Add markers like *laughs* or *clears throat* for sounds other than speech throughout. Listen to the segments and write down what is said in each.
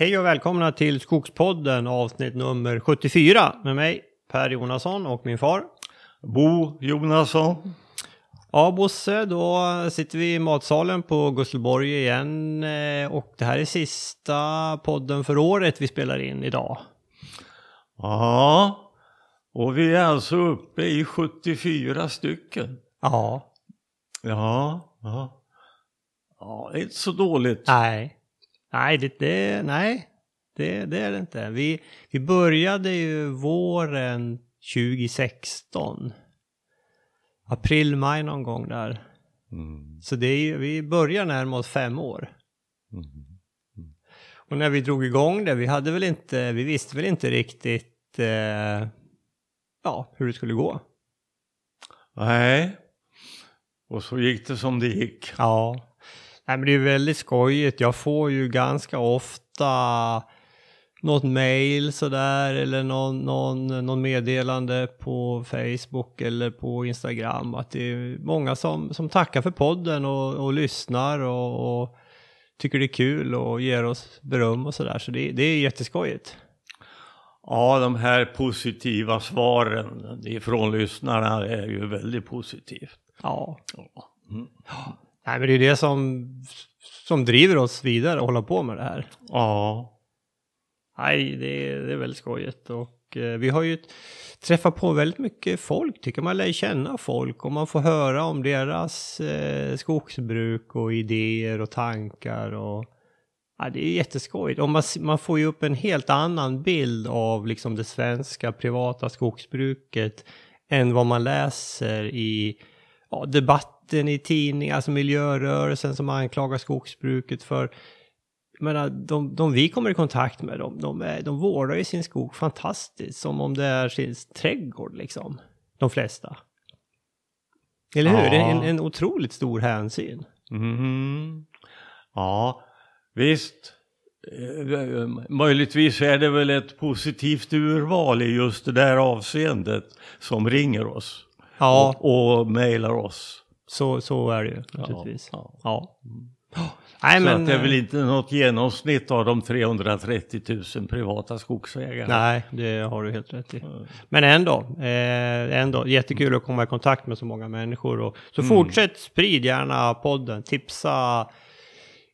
Hej och välkomna till Skogspodden avsnitt nummer 74 med mig Per Jonasson och min far. Bo Jonasson. Ja Bosse, då sitter vi i matsalen på Gustelborg igen eh, och det här är sista podden för året vi spelar in idag. Ja, och vi är alltså uppe i 74 stycken. Ja. Ja, ja. Ja, det är inte så dåligt. Nej. Nej, det, det, nej. Det, det är det inte. Vi, vi började ju våren 2016. April, maj någon gång där. Mm. Så det är ju, vi börjar närma oss fem år. Mm. Och när vi drog igång det, vi hade väl inte, vi visste väl inte riktigt eh, ja, hur det skulle gå. Nej, och så gick det som det gick. Ja. Nej, men det är väldigt skojigt. Jag får ju ganska ofta något mail sådär eller någon, någon, någon meddelande på Facebook eller på Instagram att det är många som, som tackar för podden och, och lyssnar och, och tycker det är kul och ger oss beröm och sådär. Så det, det är jätteskojigt. Ja, de här positiva svaren ifrån lyssnarna är ju väldigt positivt. Ja. Ja. Mm. Nej, men det är det som, som driver oss vidare och hålla på med det här. Ja. Nej, det är, det är väldigt skojigt och eh, vi har ju träffat på väldigt mycket folk, tycker man lär känna folk och man får höra om deras eh, skogsbruk och idéer och tankar och ja, det är jätteskojigt. Och man, man får ju upp en helt annan bild av liksom det svenska privata skogsbruket än vad man läser i ja, debatten i tidningar, alltså miljörörelsen som anklagar skogsbruket för menar, de, de vi kommer i kontakt med, de, de, är, de vårdar ju sin skog fantastiskt, som om det är sin trädgård liksom. De flesta. Eller hur? Ja. Det är en, en otroligt stor hänsyn. Mm. Ja, visst. Eh, Möjligtvis är det väl ett positivt urval i just det där avseendet som ringer oss Ja, och, och mejlar oss. Så, så är det ju naturligtvis. ja. Ja. Nej, Så men... det är väl eh, inte något genomsnitt av de 330 000 privata skogsägarna. Nej, det har du helt rätt i. Men ändå, eh, ändå jättekul att komma i kontakt med så många människor. Och, så fortsätt, sprid gärna podden, tipsa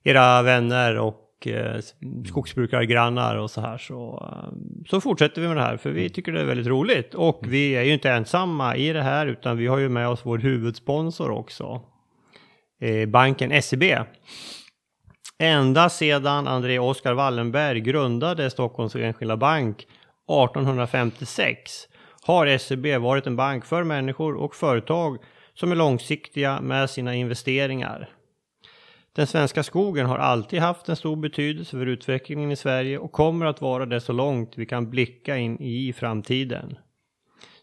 era vänner och eh, skogsbrukare, grannar och så här. Så, eh, så fortsätter vi med det här, för vi tycker det är väldigt roligt. Och vi är ju inte ensamma i det här, utan vi har ju med oss vår huvudsponsor också. Eh, banken SEB. Ända sedan André Oskar Wallenberg grundade Stockholms Enskilda Bank 1856 har SEB varit en bank för människor och företag som är långsiktiga med sina investeringar. Den svenska skogen har alltid haft en stor betydelse för utvecklingen i Sverige och kommer att vara det så långt vi kan blicka in i framtiden.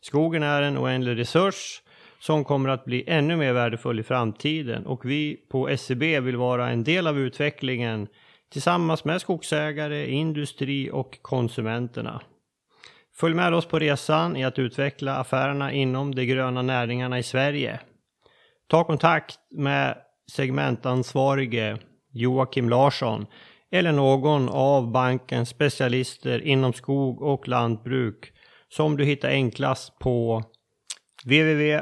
Skogen är en oändlig resurs som kommer att bli ännu mer värdefull i framtiden och vi på SEB vill vara en del av utvecklingen tillsammans med skogsägare, industri och konsumenterna. Följ med oss på resan i att utveckla affärerna inom de gröna näringarna i Sverige. Ta kontakt med segmentansvarige Joakim Larsson eller någon av bankens specialister inom skog och lantbruk som du hittar enklast på www.seb.se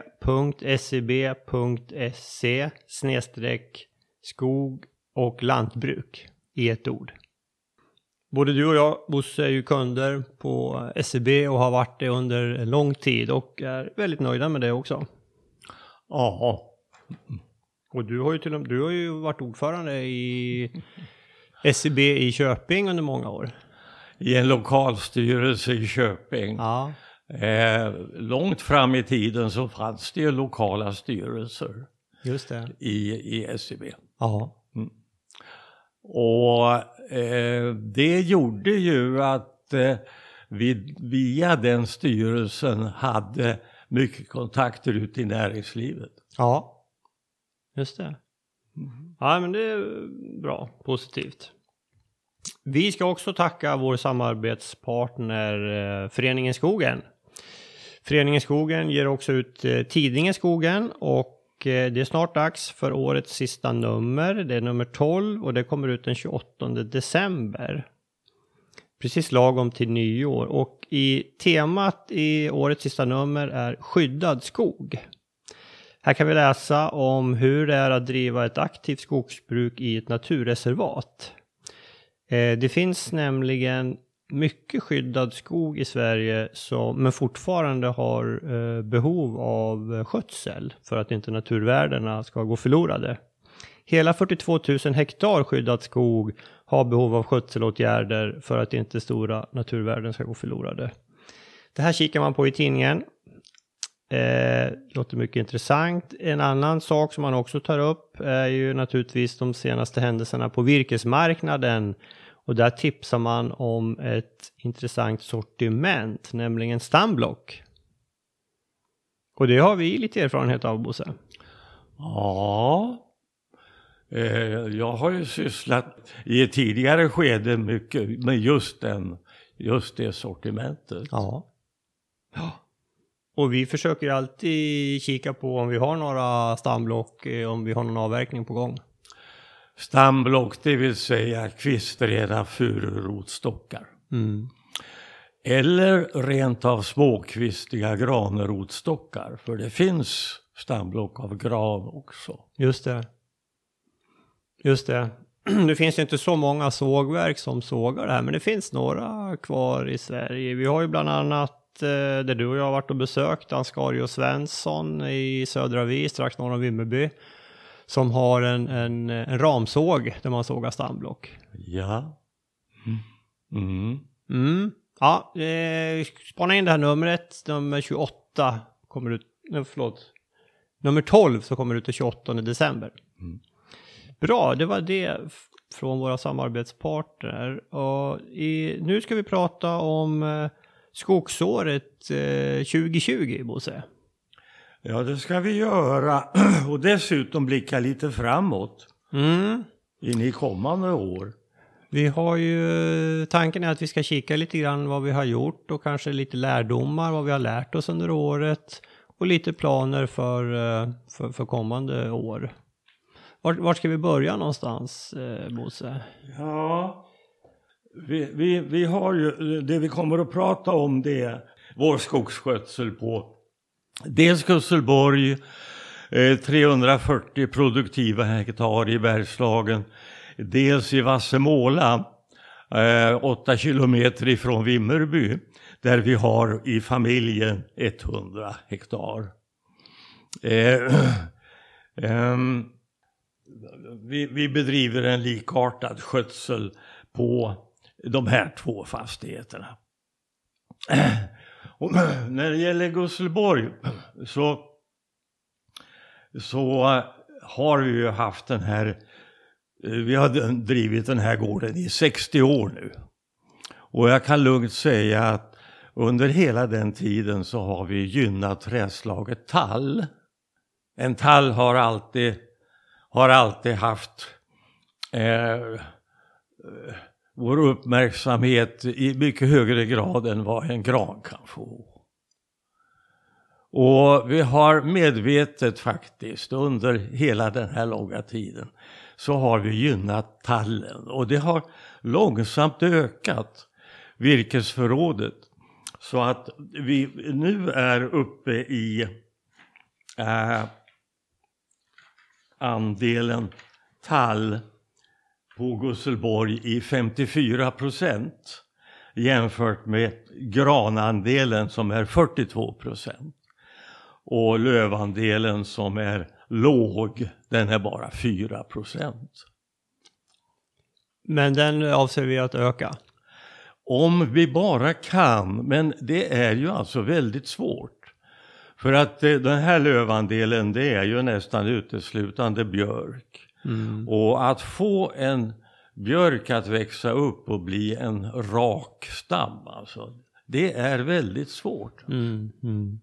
skog och lantbruk i ett ord. Både du och jag, Bosse, är ju kunder på SEB och har varit det under lång tid och är väldigt nöjda med det också. Ja, och du har ju, till du har ju varit ordförande i *laughs* SEB i Köping under många år. i en lokalstyrelse i Köping. Ja, Eh, långt fram i tiden så fanns det ju lokala styrelser just det. i, i SEB. Ja, Och eh, det gjorde ju att eh, vi via den styrelsen hade mycket kontakter ute i näringslivet. ja, just det. Ja, men det är bra, positivt. Vi ska också tacka vår samarbetspartner eh, Föreningen Skogen. Föreningen Skogen ger också ut eh, tidningen Skogen och eh, det är snart dags för årets sista nummer. Det är nummer 12 och det kommer ut den 28 december. precis lagom till nyår. Och i temat i årets sista nummer är skyddad skog. Här kan vi läsa om hur det är att driva ett aktivt skogsbruk i ett naturreservat. Eh, det finns nämligen mycket skyddad skog i Sverige som, men fortfarande har eh, behov av eh, skötsel för att inte naturvärdena ska gå förlorade. Hela 42 000 hektar skyddad skog har behov av skötselåtgärder för att inte stora naturvärden ska gå förlorade. Det här kikar man på i tidningen. Eh, låter mycket intressant. En annan sak som man också tar upp är ju naturligtvis de senaste händelserna på virkesmarknaden. Och där tipsar man om ett intressant sortiment, nämligen stamblock. Och det har vi lite erfarenhet av, Bosse. Ja, eh, jag har ju sysslat i ett tidigare skede mycket med just, den, just det sortimentet. Ja. ja. Och vi försöker alltid kika på om vi har några stamblock, eh, om vi har någon avverkning på gång. Stamblock, det vill säga kvistrena fururotstockar. Mm. Eller rent av småkvistiga granrotstockar, för det finns stamblock av gran också. Just det. Just det. *clears throat* Det finns ju inte så många sågverk som sågar det här, men det finns några kvar i Sverige. Vi har ju bland annat där du och jag har varit och besökt Ansgario Svensson i Södra Vi, strax norr om Vimmerby som har en, en, en ramsåg där man sågar stamblock. Ja. Mm. Mm. Ja, eh, spana in det här numret, nummer 28 kommer ut, nej, förlåt, nummer 12 så kommer ut den 28 december. Mm. Bra, det var det från våra samarbetspartner. Och i, nu ska vi prata om eh, skogsåret eh, 2020, Bosse. Ja, det ska vi göra. *clears throat* Och dessutom blicka lite framåt. Mm. In i kommande år. Vi har ju, tanken är att vi ska kika lite grann vad vi har gjort och kanske lite lärdomar, vad vi har lärt oss under året och lite planer för, eh, för, för kommande år. Var, var ska vi börja någonstans, eh, Bosse? Ja, vi, vi, vi har ju, det vi kommer att prata om det är vår skogsskötsel på Dels Kusselborg, eh, 340 produktiva hektar i Bergslagen. Dels i Vassemåla, eh, 8 kilometer ifrån Vimmerby, där vi har i familjen 100 hektar. Eh, *clears throat* ehm, vi bedriver en likartad skötsel på de här två fastigheterna. *clears throat* Och när det gäller Gusselborg så, så eh, har vi ju haft den här, eh, vi har drivit den här gården i 60 år nu. Och jag kan lugnt säga att under hela den tiden så har vi gynnat träslaget tall. En tall har alltid, har alltid haft eh, eh vår uppmärksamhet i mycket högre grad än vad en gran kan få. Och vi har medvetet faktiskt under hela den här långa tiden så har vi gynnat tallen och det har långsamt ökat virkesförrådet så att vi nu är uppe i äh, andelen tall på Gusselborg i 54 procent jämfört med granandelen som är 42 procent. Och lövandelen som är låg, den är bara 4 procent. Men den avser vi att öka? Om vi bara kan, men det är ju alltså väldigt svårt. För att den här lövandelen det är ju nästan uteslutande björk. Mm. Och att få en björk att växa upp och bli en rak stam, alltså, det är väldigt svårt. Mm. Mm.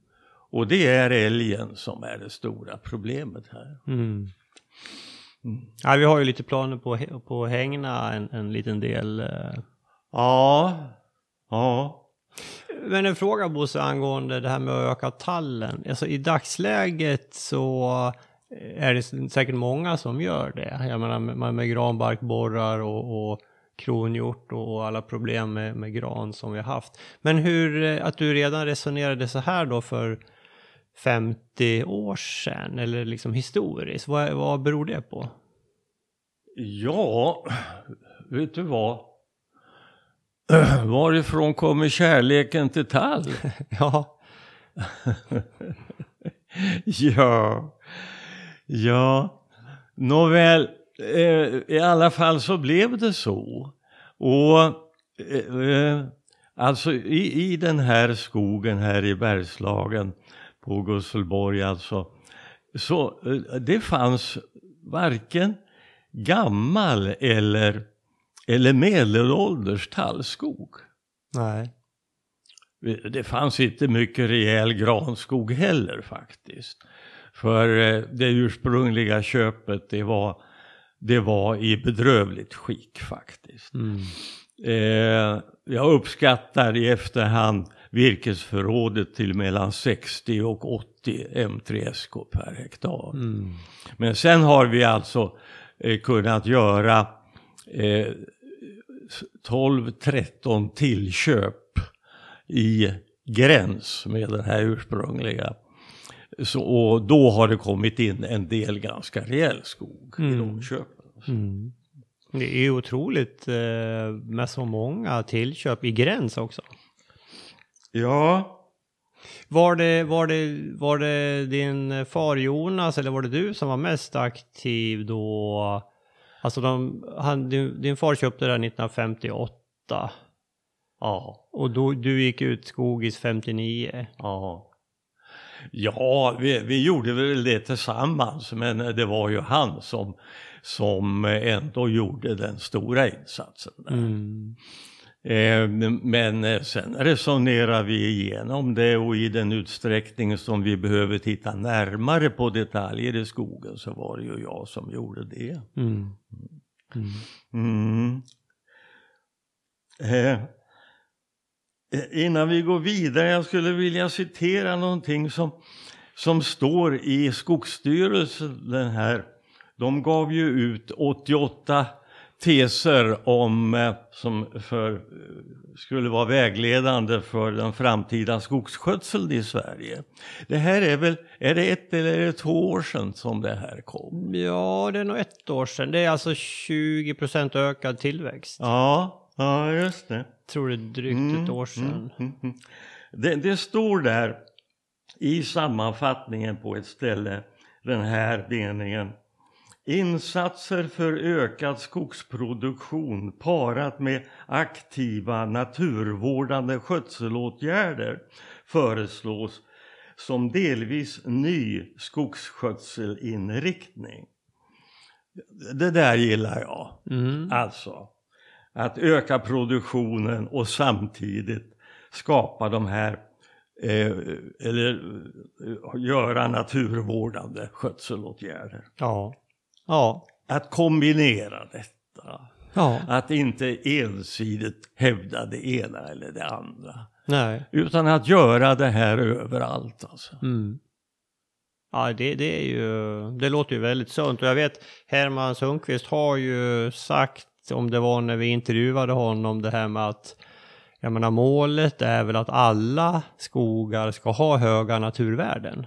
Och det är älgen som är det stora problemet här. Mm. Mm. Ja, vi har ju lite planer på, på att hängna en, en liten del. Eh. Ja, ja. Men en fråga Bosse angående det här med att öka tallen. Alltså i dagsläget så är det säkert många som gör det. Jag menar med, med granbarkborrar och, och kronhjort och alla problem med, med gran som vi har haft. Men hur, eh, att du redan resonerade så här då för 50 år sedan eller liksom historiskt, vad, vad beror det på? Ja, vet du vad? *clears throat* Varifrån kommer kärleken till tall? *laughs* ja. *laughs* ja, ja, nåväl, eh, i alla fall så blev det så. Och eh, eh, alltså i, i den här skogen här i Bergslagen på Gusselborg alltså, så det fanns varken gammal eller, eller medelålders tallskog. Nej. Det fanns inte mycket rejäl granskog heller faktiskt. För eh, det ursprungliga köpet det var, det var i bedrövligt skick faktiskt. Mm. Eh, jag uppskattar i efterhand virkesförrådet till mellan 60 och 80 M3SK per hektar. Mm. Men sen har vi alltså eh, kunnat göra eh, 12-13 tillköp i gräns med den här ursprungliga. Så, och då har det kommit in en del ganska rejäl skog i Mm. de köpen. Mm. Det är ju otroligt eh, med så många tillköp i gräns också. Ja, Var det, var, det, var det din far Jonas eller var det du som var mest aktiv då? Alltså de, han, din, din far köpte det 1958 ja, och då, du gick ut skogis 59. ja. Ja, vi, vi gjorde väl det tillsammans, men det var ju han som, som ändå gjorde den stora insatsen. Där. Mm. Eh, Men eh, sen resonerar vi igenom det och i den utsträckning som vi behöver titta närmare på detaljer i skogen så var det ju jag som gjorde det. Mm. Mm. Mm. Eh, eh, innan vi går vidare, jag skulle vilja citera någonting som, som står i Skogsstyrelsen. Den här. De gav ju ut 88 teser om, eh, som för, eh, skulle vara vägledande för den framtida skogsskötseln i Sverige. Det här är väl, är det ett eller är det två år sedan som det här kom? Ja, det är nog ett år sedan. Det är alltså 20 procent ökad tillväxt. Ja, ja just det. Tror det är drygt ett år sedan. Mm, mm. Det, det står där i sammanfattningen på ett ställe, den här meningen. Insatser för ökad skogsproduktion parat med aktiva naturvårdande skötselåtgärder föreslås som delvis ny skogsskötselinriktning. Det där gillar jag. Mm. Alltså att öka produktionen och samtidigt skapa de här eh, eller eh, göra naturvårdande skötselåtgärder. Ja. Ja. Att kombinera detta. Ja. Att inte ensidigt hävda det ena eller det andra. Nej. Utan att göra det här överallt alltså. Mm. Ja, det, det är ju, det låter ju väldigt sunt. Och jag vet, Herman Sundqvist har ju sagt, om det var när vi intervjuade honom, det här med att jag menar målet är väl att alla skogar ska ha höga naturvärden.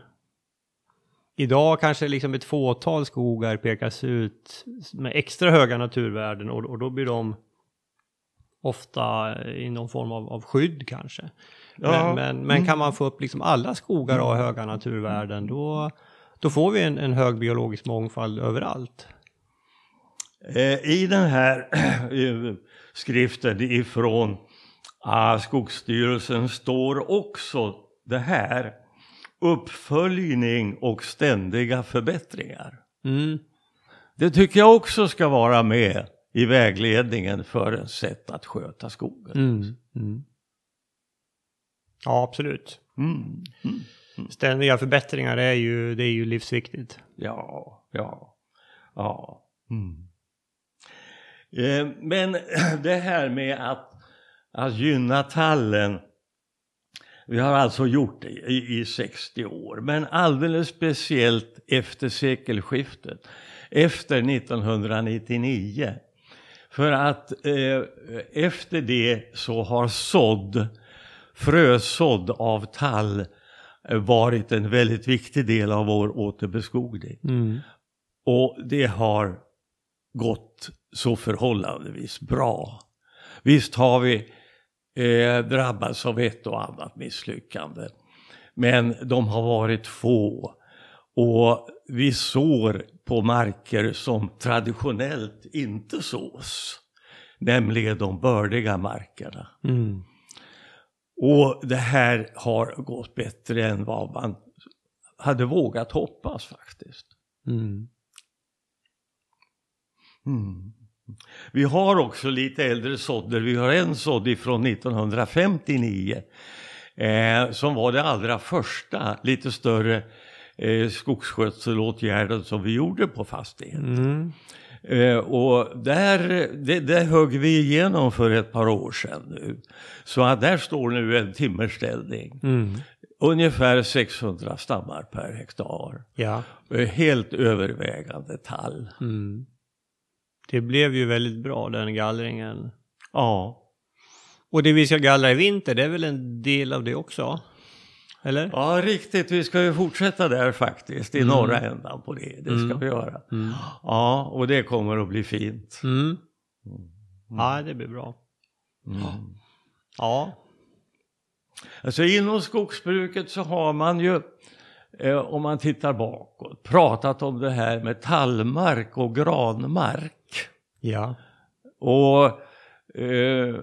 Idag kanske liksom ett fåtal skogar pekas ut med extra höga naturvärden och, och då blir de ofta i någon form av, av skydd kanske. Ja. Men, men, men kan man få upp liksom alla skogar och höga naturvärden då, då får vi en, en hög biologisk mångfald överallt. Eh, I den här *clears throat* eh, skriften ifrån ah, Skogsstyrelsen står också det här uppföljning och ständiga förbättringar. Mm. Det tycker jag också ska vara med i vägledningen för ett sätt att sköta skogen. Mm. Mm. Ja, absolut. Mm. Ständiga förbättringar är ju, det är ju livsviktigt. Ja, ja, ja. Mm. Eh, men *clears throat* det här med att, att gynna tallen. Vi har alltså gjort det i, i 60 år, men alldeles speciellt efter sekelskiftet. Efter 1999. För att eh, efter det så har sådd, frösådd av tall eh, varit en väldigt viktig del av vår återbeskogning. Mm. Och det har gått så förhållandevis bra. Visst har vi eh, drabbats av ett och annat misslyckande. Men de har varit få. Och vi sår på marker som traditionellt inte sås. Nämligen de bördiga markerna. Mm. Och det här har gått bättre än vad man hade vågat hoppas faktiskt. Mm. Mm. Vi har också lite äldre sådder. Vi har en sådd ifrån 1959 eh, som var det allra första lite större eh, skogsskötselåtgärden som vi gjorde på fastigheten. Mm. Eh, och där, det, det högg vi igenom för ett par år sedan nu. Så att där står nu en timmerställning. Mm. Ungefär 600 stammar per hektar. Ja. Eh, Helt övervägande tall. Mm. Det blev ju väldigt bra den gallringen. Ja. Och det vi ska gallra i vinter, det är väl en del av det också? Eller? Ja, riktigt. Vi ska ju fortsätta där faktiskt, i Mm. norra ändan på det. Det ska Mm. vi göra. Mm. Ja, och det kommer att bli fint. Mm. Ja, det blir bra. Mm. Ja. Alltså inom skogsbruket så har man ju, eh, om man tittar bakåt, pratat om det här med tallmark och granmark. Ja. Och eh,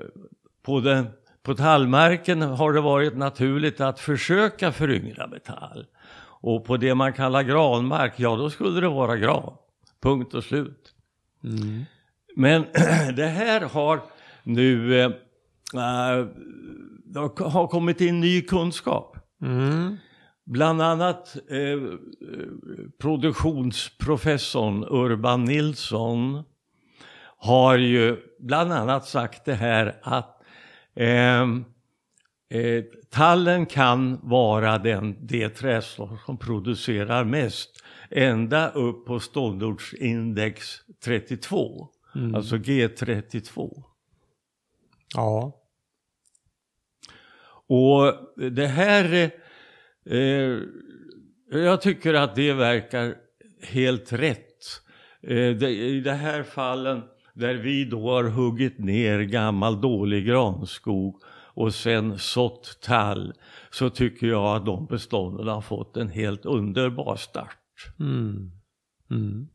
på, den, på tallmarken har det varit naturligt att försöka föryngra med tall. Och på det man kallar granmark, ja då skulle det vara gran. Punkt och slut. Mm. Men *clears throat* det här har nu eh, eh, det har kommit in ny kunskap. Mm. Bland annat eh, eh, produktionsprofessorn Urban Nilsson har ju bland annat sagt det här att ehm, eh, tallen kan vara den, det träslag som producerar mest ända upp på ståndortsindex 32, Mm. alltså G32. Ja. Och det här, eh, jag tycker att det verkar helt rätt. Eh, det, I de här fallen där vi då har huggit ner gammal dålig granskog och sen sått tall så tycker jag att de bestånden har fått en helt underbar start. Mm. Mm.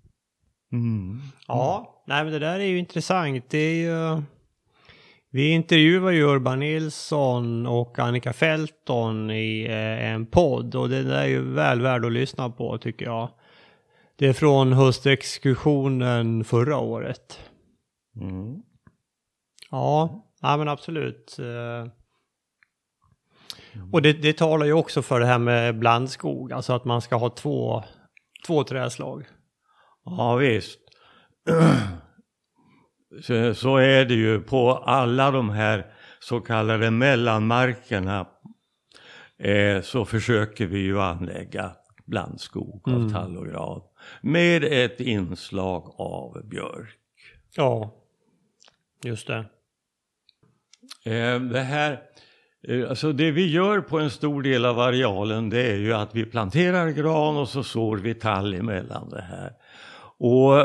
Mm. Ja, nej men det där är ju intressant. Det är ju... Vi intervjuar ju Urban Nilsson och Annika Felton i eh, en podd och det där är ju väl värd att lyssna på tycker jag. Det är från höstexkursionen förra året. Mm. Ja, ja men absolut. Eh, Och det, det talar ju också för det här med blandskog, alltså att man ska ha två, två träslag. Ja visst. *clears throat* Så, så är det ju på alla de här så kallade mellanmarkerna. Eh, så försöker vi ju anlägga blandskog av Mm. tall och gran. Med ett inslag av björk. Ja, just det. Eh, det här, eh, alltså det vi gör på en stor del av arealen det är ju att vi planterar gran och så sår vi tall emellan det här. Och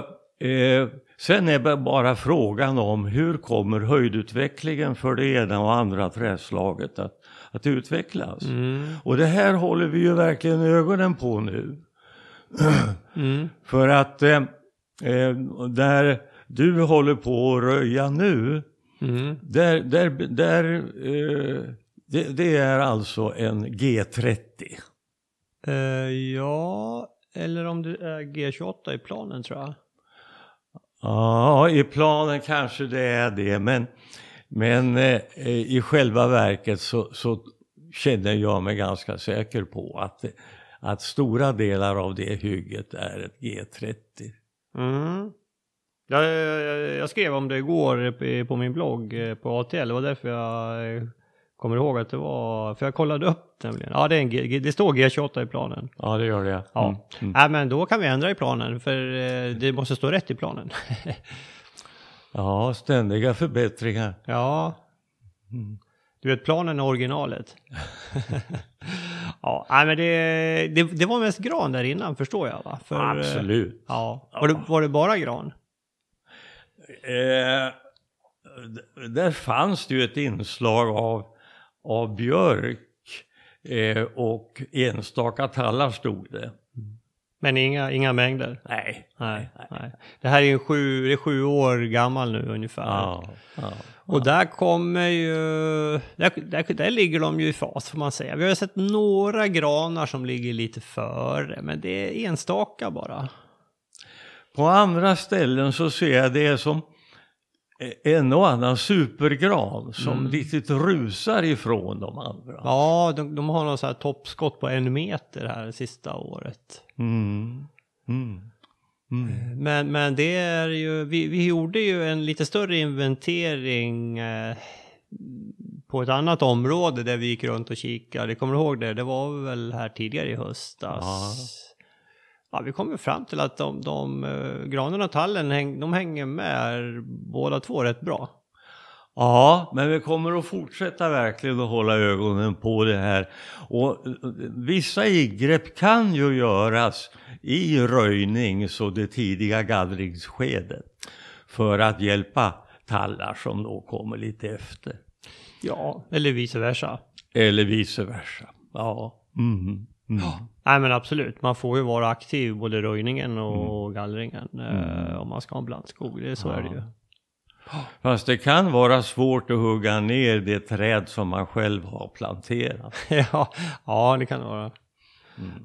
eh, sen är det bara frågan om hur kommer höjdutvecklingen för det ena och andra träslaget att, att utvecklas. Mm. Och det här håller vi ju verkligen ögonen på nu. Mm. *clears throat* För att där du håller på att röja nu Mm. där, där, där, eh, det, det är alltså en G30. Eh, ja, eller om det är G28 i planen tror jag. Ja, i planen kanske det är det, men, men eh, i själva verket så, så känner jag mig ganska säker på att, att stora delar av det hygget är ett G30. Mm. Jag, jag, jag skrev om det igår på- min blogg eh, på ATL. Det var därför jag eh, kommer ihåg att det var, för jag kollade upp nämligen. Ja, det, är en G, det står G28 i planen. Ja, det gör det. Ja. Mm, mm. Nej, men då kan vi ändra i planen för eh, det måste stå rätt i planen. *laughs* Ja, ständiga förbättringar. Ja. Mm. Du vet planen är originalet. *laughs* ja, men det, det, det var mest gran där innan förstår jag va? För, Absolut. Ja. Var, det, var det bara gran? Eh, där fanns det ju ett inslag av, av björk eh, och enstaka tallar stod det. Men inga, inga mängder? Nej. Nej, nej. Det här är ju sju, det är sju år gammal nu ungefär. Ja, ja. Och där kommer ju, där, där, där ligger de ju i fas får man säga. Vi har ju sett några granar som ligger lite före, men det är enstaka bara. På andra ställen så ser jag det som en och annan supergran som Mm. riktigt rusar ifrån de andra. Ja, de, de har någon så här toppskott på en meter här det sista året. Mm. Mm. Mm. Men, men det är ju, vi, vi gjorde ju en lite större inventering eh, på ett annat område där vi gick runt och kikade. Kommer du ihåg det? Det var väl här tidigare i höstas. Ja. Vi kom ju fram till att de, de uh, granen och tallen häng, de hänger med båda två rätt bra. Ja, men vi kommer att fortsätta verkligen att hålla ögonen på det här. Och eh, vissa ingrepp kan ju göras i röjnings och det tidiga gallringsskedet för att hjälpa tallar som då kommer lite efter. Ja, eller vice versa. Eller vice versa. Ja. Mm. Mm. Nej men absolut, man får ju vara aktiv både röjningen och gallringen eh, om man ska ha en blandskog. Det, så är det ju. Fast det kan vara svårt att hugga ner det träd som man själv har planterat. *laughs* ja, ja, det kan det vara.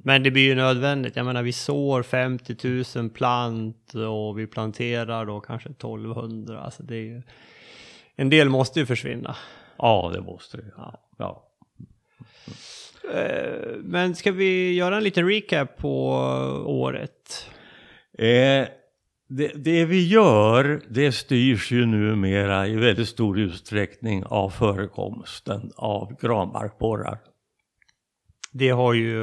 Men det blir ju nödvändigt. Jag menar, vi sår 50 000 plant och vi planterar då kanske 1200. Alltså det är ju... En del måste ju försvinna. Ja, det måste det. Ja. ja. Eh, Men ska vi göra en liten recap på året? Eh, det, det vi gör, det styrs ju numera i väldigt stor utsträckning av förekomsten av granbarkborrar. Det har ju,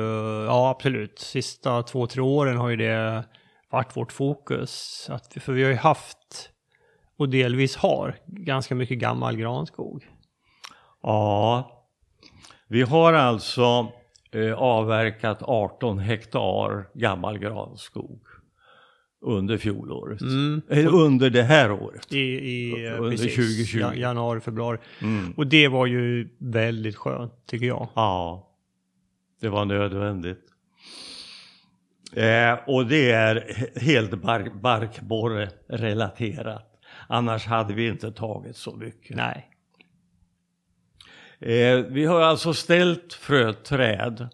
ja absolut, sista två, tre åren har ju det varit vårt fokus. Att för vi har ju haft, och delvis har, ganska mycket gammal granskog. Ja, vi har alltså eh, avverkat 18 hektar gammal granskog under fjolåret. Mm. Eller under det här året. I, i eh, Under precis, 2020. ja- januari, februari. Mm. Och det var ju väldigt skönt tycker jag. Ja, det var nödvändigt. Eh, och det är he- helt bark, barkborre-relaterat. Annars hade vi inte tagit så mycket. Nej. Eh, vi har alltså ställt fröträd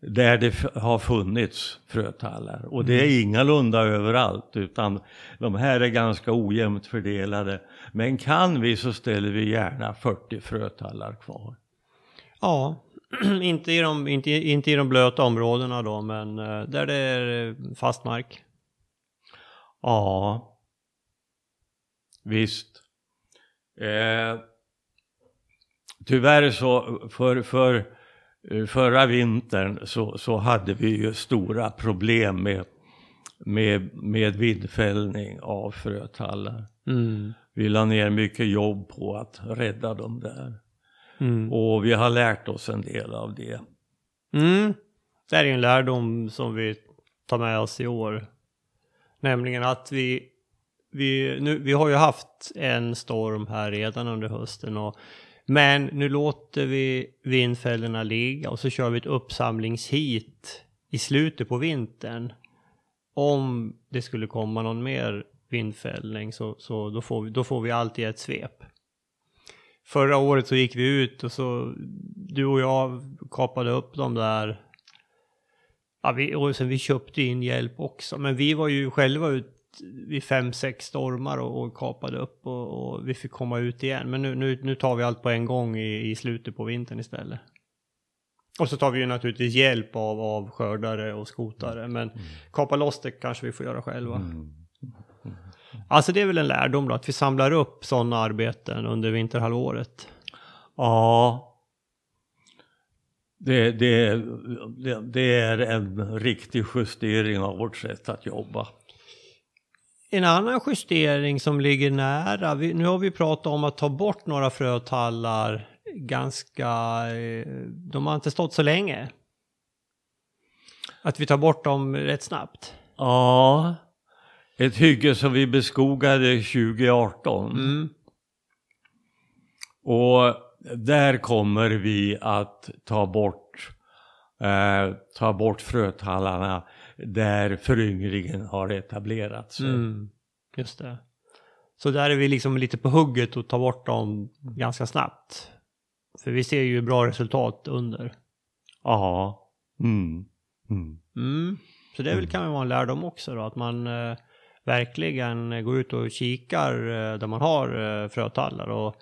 där det har funnits frötallar. Och det är ingalunda överallt utan de här är ganska ojämnt fördelade. Men kan vi så ställer vi gärna 40 frötallar kvar. Ja, *clears throat* inte, i de, inte, inte i de blöta områdena då, men eh, där det är eh, fast mark. Ja, visst. Eh, tyvärr så för, för eh, förra vintern så, så hade vi ju stora problem med, med, med vindfällning av frötallar. Mm. Vi la ner mycket jobb på att rädda dem där. Mm. Och vi har lärt oss en del av det. Mm. Det här är en lärdom som vi tar med oss i år. Nämligen att vi, vi, nu, vi har ju haft en storm här redan under hösten. Och, men nu låter vi vindfällorna ligga och så kör vi ett uppsamlingshit i slutet på vintern. Om det skulle komma någon mer vindfällning så, så då, får vi, då får vi alltid ett svep. Förra året så gick vi ut och så du och jag kapade upp de där. Ja, vi, och sen vi köpte in hjälp också. Men vi var ju själva ut vid fem, sex stormar och, och kapade upp och, och vi fick komma ut igen. Men nu, nu, nu tar vi allt på en gång i, i slutet på vintern istället. Och så tar vi ju naturligtvis hjälp av, av skördare och skotare. Men kapa loss det kanske vi får göra själva. Alltså det är väl en lärdom då, att vi samlar upp sådana arbeten under vinterhalvåret. Ja. Det, det, det, det är en riktig justering av vårt sätt att jobba. En annan justering som ligger nära, vi, nu har vi pratat om att ta bort några frötallar ganska, eh, de har inte stått så länge. Att vi tar bort dem rätt snabbt. Ja, ett hygge som vi beskogade 2018. Mm. Och där kommer vi att ta bort, eh, ta bort frötallarna där föryngringen har etablerat sig. Mm. Just det. Så där är vi liksom lite på hugget och tar bort dem ganska snabbt. För vi ser ju bra resultat under. Ja. Mm. Mm. Mm. Så det väl, kan väl vara en lärdom också då, att man eh, verkligen går ut och kikar eh, där man har eh, frötallar och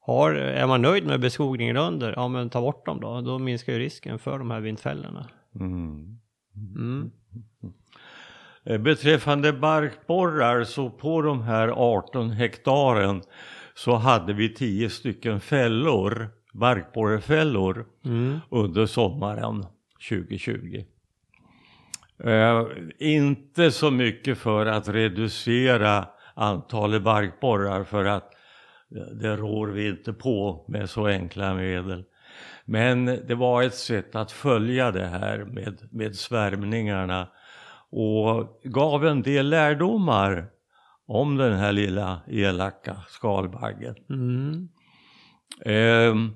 har, är man nöjd med beskogningen under, ja men ta bort dem då, då minskar ju risken för de här vindfällorna. Mm. Mm. Eh, Beträffande barkborrar så på de här 18 hektaren så hade vi 10 stycken fällor, barkborrefällor Mm. under sommaren 2020. Eh, inte så mycket för att reducera antalet barkborrar för att det rår vi inte på med så enkla medel. Men det var ett sätt att följa det här med, med svärmningarna och gav en del lärdomar om den här lilla elaka skalbaggen. Mm. Ehm,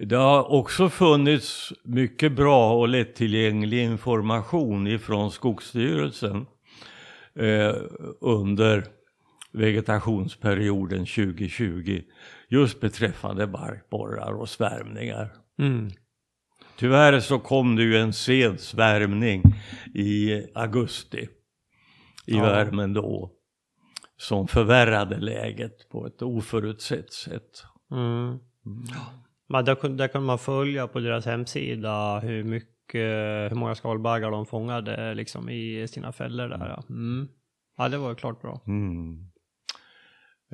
Det har också funnits mycket bra och lättillgänglig information ifrån Skogsstyrelsen eh, under vegetationsperioden 2020 just beträffande barkborrar och svärmningar. Mm. Tyvärr så kom det ju en sen svärmning i augusti i Ja. värmen då som förvärrade läget på ett oförutsett sätt. Mm. Men där, kunde- där kan man följa på deras hemsida hur mycket, hur många skalbaggar de fångade liksom i sina fällor där. Ja, mm. ja det var ju klart bra. Mm.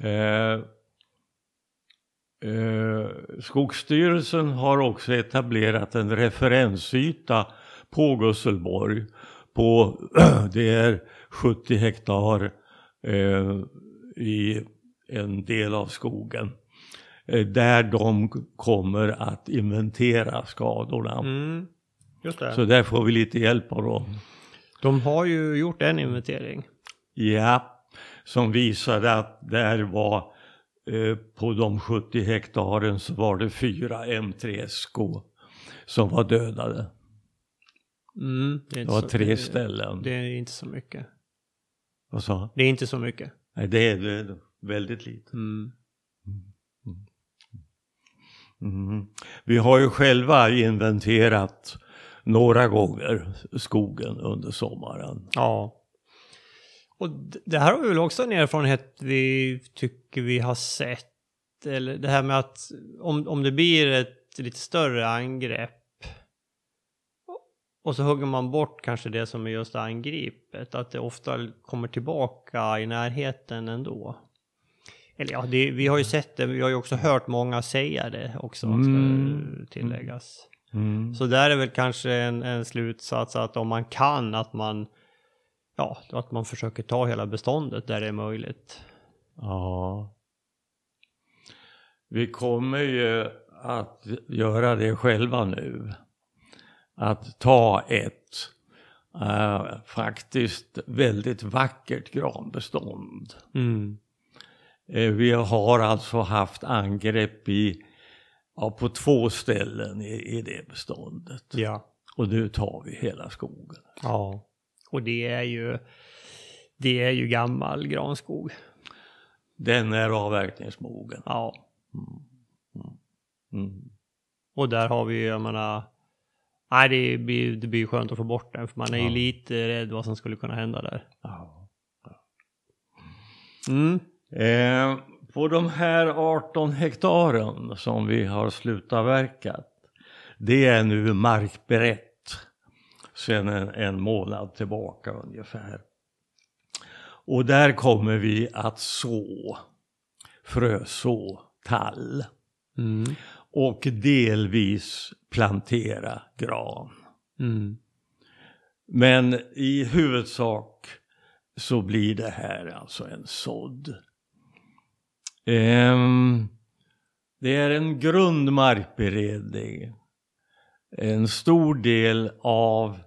Eh, eh, Skogsstyrelsen har också etablerat en referensyta på Gusselborg på *clears throat* det är 70 hektar eh, i en del av skogen. Eh, där de kommer att inventera skadorna. Mm. Så där får vi lite hjälp av dem. De har ju gjort en inventering. Ja, som visade att där var på de 70 hektaren så var det fyra M3SK som var dödade. Mm. Det, Det var så- tre det- ställen. Det är inte så mycket. Vad sa Det är inte så mycket. Nej, det är, det är väldigt lite. Mm. Mm. Vi har ju själva inventerat några gånger skogen under sommaren. Ja. Och det här har vi väl också en erfarenhet vi tycker vi har sett. Eller det här med att om, om det blir ett lite större angrepp och så hugger man bort kanske det som är just angripet, att det ofta kommer tillbaka i närheten ändå. Eller ja, det, vi har ju sett det, vi har ju också hört många säga det också, ska Mm. tilläggas. Mm. Så där är väl kanske en, en slutsats att om man kan att man ja, att man försöker ta hela beståndet där det är möjligt. Ja. Vi kommer ju att göra det själva nu. Att ta ett eh, faktiskt väldigt vackert granbestånd. Mm. Eh, vi har alltså haft angrepp i, ja, på två ställen i, i det beståndet. Ja. Och nu tar vi hela skogen. Ja. Och det är ju det är ju gammal granskog. Den är avverkningsmogen. Ja. Mm. Och där har vi, jag menar, nej det blir, det blir skönt att få bort den för man är ju Ja. lite rädd vad som skulle kunna hända där. Ja. Mm. Eh, på de här 18 hektaren som vi har slutavverkat, det är nu markberett sedan en, en månad tillbaka ungefär. Och där kommer vi att så, fröså tall Mm. och delvis plantera gran. Mm. Men i huvudsak så blir det här alltså en sådd. Ehm, det är en grundmarkberedning. En stor del av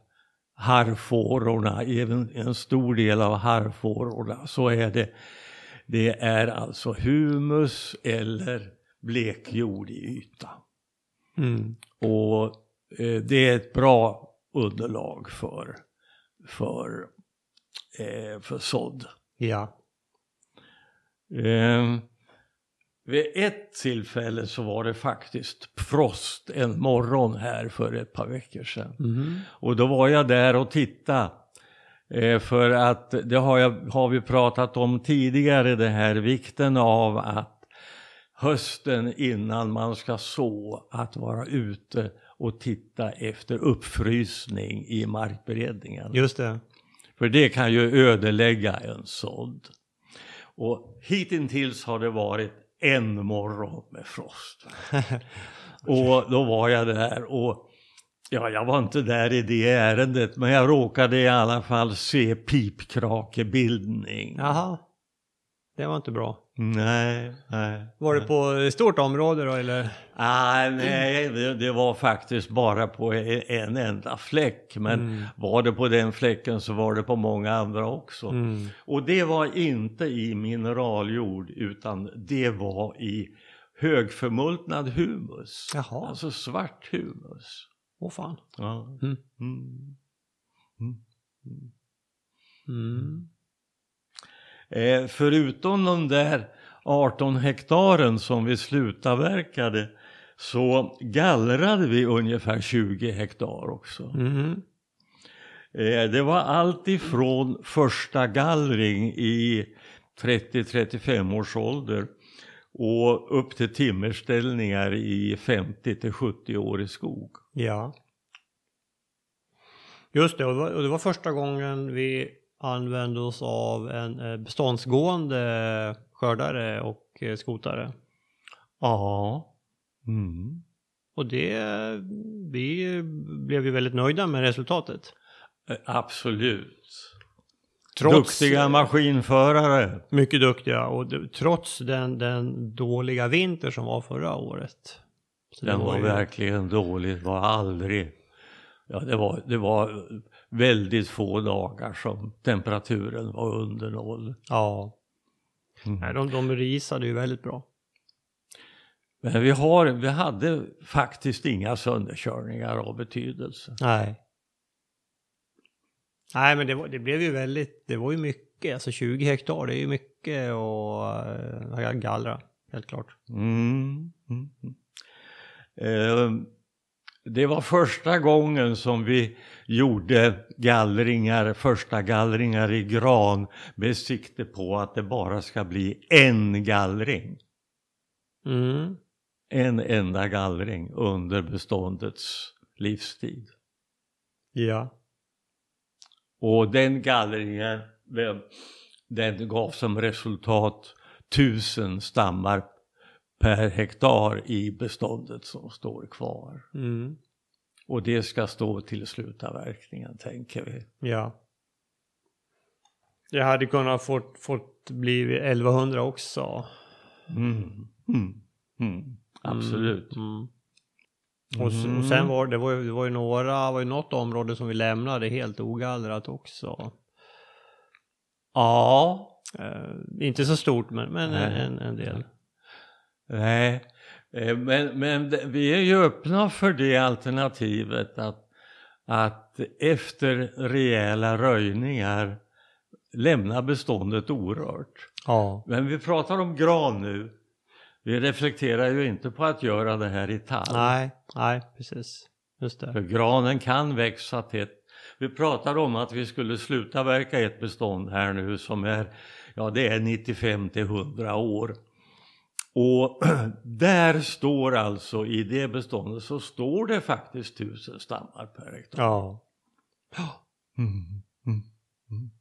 harrfårorna, även en stor del av harrfårorna, så är det, det är alltså humus eller blekjord i yta. Mm. Och eh, det är ett bra underlag för, för, eh, för sådd. Ja. Eh, vid ett tillfälle så var det faktiskt frost en morgon här för ett par veckor sedan. Mm. Och då var jag där och tittade. Eh, för att det har, jag, har vi pratat om tidigare, det här vikten av att hösten innan man ska så, att vara ute och titta efter uppfrysning i markberedningen. Just det. För det kan ju ödelägga en sådd. Och hittills har det varit en morgon med frost. Och då var jag där och ja, jag var inte där i det ärendet men jag råkade i alla fall se pipkrakebildning. Jaha. Det var inte bra. Nej, nej. Var det på ett stort område då eller? Ah, nej, det, det var faktiskt bara på en, en enda fläck. Men Mm. var det på den fläcken så var det på många andra också. Mm. Och det var inte i mineraljord utan det var i högförmultnad humus. Jaha. Alltså svart humus. Åh fan. Ja. Mm. Eh, förutom de där 18 hektaren som vi slutavverkade så gallrade vi ungefär 20 hektar också. Mm. Eh, det var allt ifrån första gallring i 30-35 års ålder och upp till timmerställningar i 50 till 70 år i skog. Ja. Just det, och det var, och det var första gången vi använde oss av en eh, beståndsgående skördare och eh, skotare. Ja. Mm. Och det, vi blev ju väldigt nöjda med resultatet. Eh, Absolut. Trots, Duktiga maskinförare. Mycket duktiga och det, trots den, den dåliga vinter som var förra året. Så Den var ju- verkligen dålig, var aldrig... Ja, det var, det var väldigt få dagar som temperaturen var under noll. Ja. Mm. Nej, de, de risade ju väldigt bra. Men vi, har, vi hade faktiskt inga sönderkörningar av betydelse. Nej. Nej, men det, var, det blev ju väldigt, det var ju mycket, alltså 20 hektar, det är ju mycket att uh, gallra, helt klart. Mm. Mm. Eh, det var första gången som vi gjorde gallringar, första gallringar i gran med sikte på att det bara ska bli en gallring. Mm. En enda gallring under beståndets livstid. Ja. Och den gallringen, den, den gav som resultat tusen stammar per hektar i beståndet som står kvar. Mm. Och det ska stå till slutavverkningen tänker vi. Ja. Jag hade kunnat fått, fått bli 1100 också. Mm. Mm. Mm. Absolut. Mm. Och, s- och sen var det, var ju, det var ju några, var ju något område som vi lämnade helt ogallrat också. Ja, Eh, inte så stort men, men en, en del. Nej. Eh, Men, men vi är ju öppna för det alternativet att, att efter rejäla röjningar lämna beståndet orört. Ja. Men vi pratar om gran nu. Vi reflekterar ju inte på att göra det här i tall. Nej, nej precis. Just För det. granen kan växa tätt. Vi pratar om att vi skulle sluta verka ett bestånd här nu som är, ja det är 95 till 100 år. Och *clears throat* där står alltså, i det beståndet så står det faktiskt tusen stammar per hektar. Ja. Mm, mm, mm.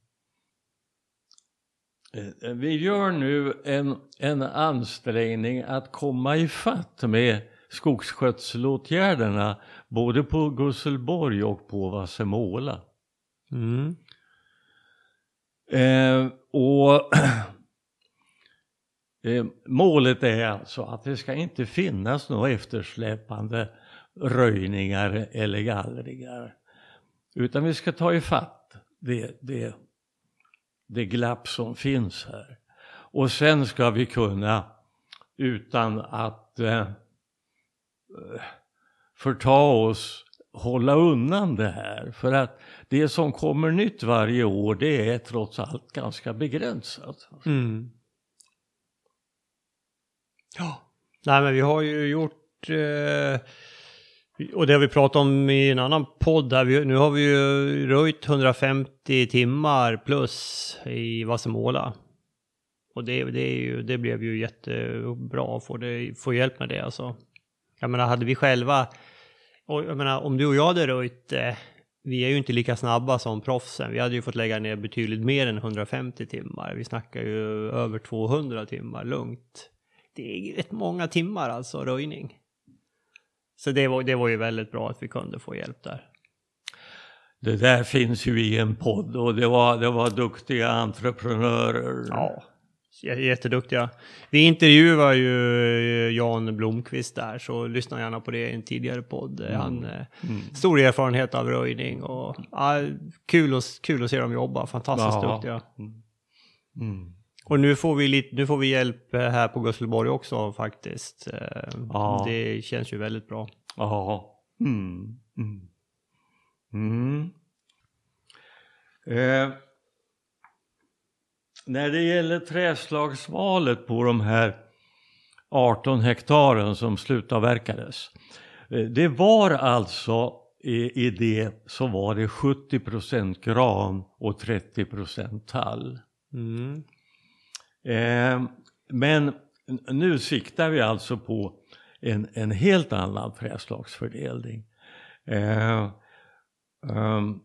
Eh, Vi gör nu en, en ansträngning att komma i fatt med skogsskötselåtgärderna både på Gusselborg och på Vassemåla. Mm. Eh, och *clears throat* eh, målet är alltså att det ska inte finnas några eftersläpande röjningar eller gallringar. Utan vi ska ta ifatt det, det, det glapp som finns här. Och sen ska vi kunna, utan att eh, förta oss, hålla undan det här. För att det som kommer nytt varje år, det är trots allt ganska begränsat. Mm. Ja. Nej men vi har ju gjort, eh, och det har vi pratat om i en annan podd här, vi, nu har vi ju röjt 150 timmar plus i Vassemåla. Och det, det, är ju, det blev ju jättebra att få, det, få hjälp med det alltså. Jag menar, hade vi själva, och jag menar, om du och jag hade röjt, eh, vi är ju inte lika snabba som proffsen. Vi hade ju fått lägga ner betydligt mer än 150 timmar. Vi snackar ju över 200 timmar lugnt. Det är rätt många timmar alltså, röjning. Så det var, det var ju väldigt bra att vi kunde få hjälp där. Det där finns ju i en podd och det var, det var duktiga entreprenörer. Ja, jätteduktiga. Vi intervjuar ju eh, Jan Blomqvist där, så lyssna gärna på det i en tidigare podd. Mm. Han eh, mm. stor erfarenhet av röjning och ja, kul, att, kul att se dem jobba, fantastiskt ja. duktiga. Mm. Och nu får, vi lite, nu får vi hjälp eh, här på Gusselborg också faktiskt. Ja. Det känns ju väldigt bra. Ja. Mm. Mm. mm. Eh. När det gäller träslagsvalet på de här 18 hektaren som slutavverkades. Eh, det var alltså i, i det så var det 70% gran och 30 tall. Mm. Eh, men nu siktar vi alltså på en, en helt annan träslagsfördelning. Eh, um,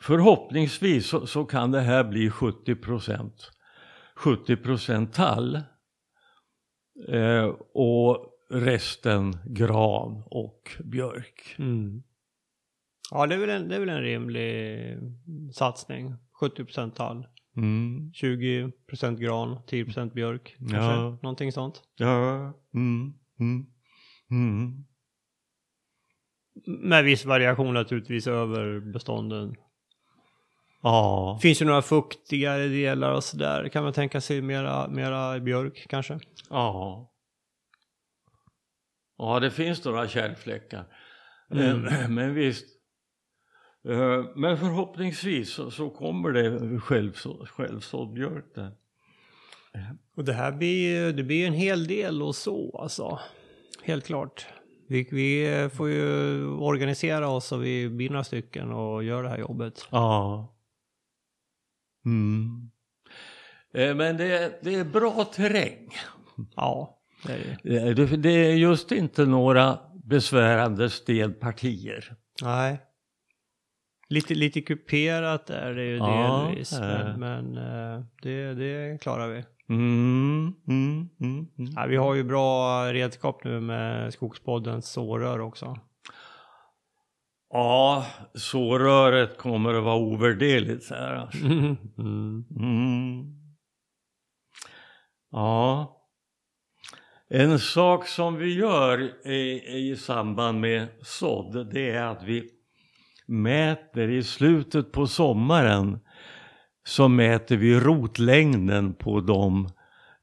Förhoppningsvis så, så, kan det här bli 70 procent 70 procent tall eh, och resten gran och björk. Mm. Ja, det är, väl en, det är väl en rimlig satsning. 70 procent tall. Mm. 20 procent gran, 10 procent björk. Kanske ja. någonting sånt. Ja. Mm. Mm. mm. Med viss variation naturligtvis över bestånden. Ja. Finns det några fuktigare delar och sådär? Kan man tänka sig mera, mera björk kanske? Ja. Ja, det finns några kärlfläckar. Mm. Eh, *clears throat* men visst. Eh, men förhoppningsvis så, kommer det självsådd, självsådd björk där. Och det här blir, det blir en hel del att så alltså. Helt klart. Vi, vi får ju organisera oss så vi blir några stycken och gör det här jobbet. Ja. Mm. Eh, men det, det är bra terräng. Ja, det är det. Det, det är just inte några besvärande stelpartier. Nej. Lite, lite kuperat är det ju ja, delvis, men, men eh, det, det klarar vi. Mm, mm, mm, mm, ja, vi har ju bra redskap nu med Skogspoddens sårör också. Ja, såröret kommer att vara ovärderligt så här. *laughs* Mm. Mm. Ja. En sak som vi gör i, i samband med sådd, det är att vi mäter i slutet på sommaren så mäter vi rotlängden på de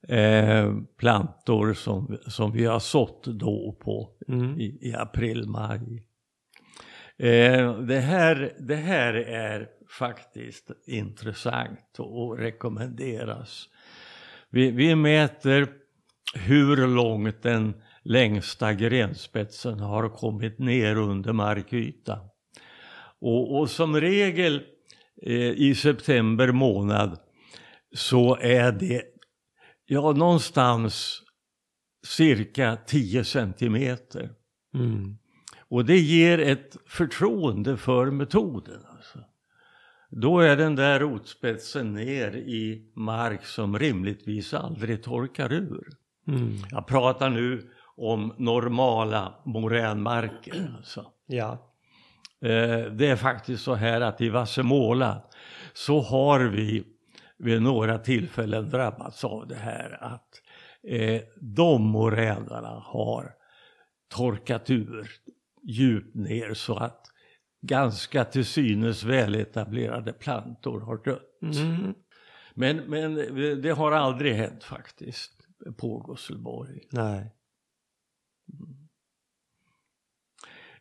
eh, plantor som, som vi har sått då på mm. i, i april, maj. Eh, det, här, det här är faktiskt intressant och rekommenderas. Vi, vi mäter hur långt den längsta grenspetsen har kommit ner under markytan. Och, och som regel eh, i september månad så är det ja, någonstans cirka 10 centimeter. Mm. Och det ger ett förtroende för metoden. Alltså. Då är den där rotspetsen ner i mark som rimligtvis aldrig torkar ur. Mm. Jag pratar nu om normala moränmarker. Alltså. Ja. Eh, det är faktiskt så här att i Vassemåla så har vi vid några tillfällen drabbats av det här att eh, de moränarna har torkat ur djupt ner så att ganska till synes väletablerade plantor har dött. Mm. Men, men det har aldrig hänt faktiskt på Gosselborg. Nej.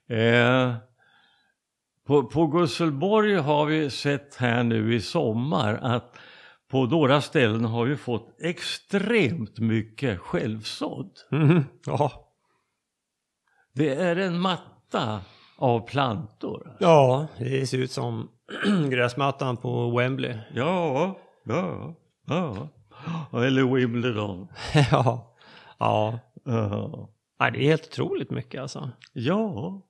Eh, på, på Gusselborg har vi sett här nu i sommar att på några ställen har vi fått extremt mycket självsådd. Mm. Ja. Det är en matta av plantor. ja, det ser ut som *clears throat* gräsmattan på Wembley. Ja, ja, ja. Eller Wimbledon. *laughs* ja. Ja. Ja, det är helt otroligt mycket alltså. ja,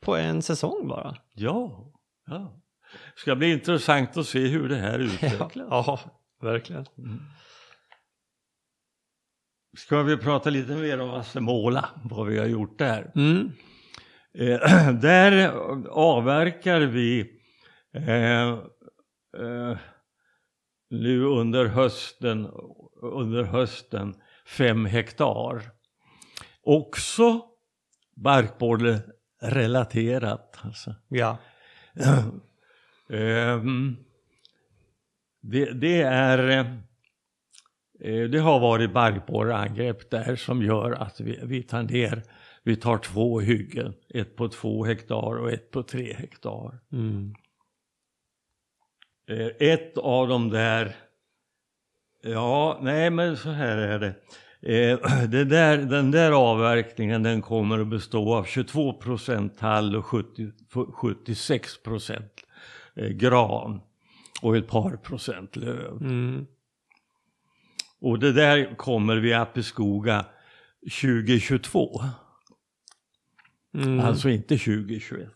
på en säsong bara. ja. ja. Ska bli intressant att se hur det här *laughs* utvecklas. Ja, verkligen. Ska vi prata lite mer om Assemåla, vad vi har gjort där. Mm. Eh, *clears throat* där avverkar vi eh, eh, nu under hösten, under hösten fem hektar. Också barkborrelaterat. Alltså. Ja. *clears throat* Ehm, det, det är eh, det har varit barkborreangrepp där som gör att vi, vi tar ner, vi tar två hyggen, ett på två hektar och ett på tre hektar. Mm. Eh, Ett av dem där, ja, nej men så här är det. Eh, *clears throat* där, den där avverkningen den kommer att bestå av 22 procent tall och 70, 76 procent eh, gran och ett par procent löv. Mm. Och det där kommer vi att beskoga 2022, Mm. alltså inte 2021.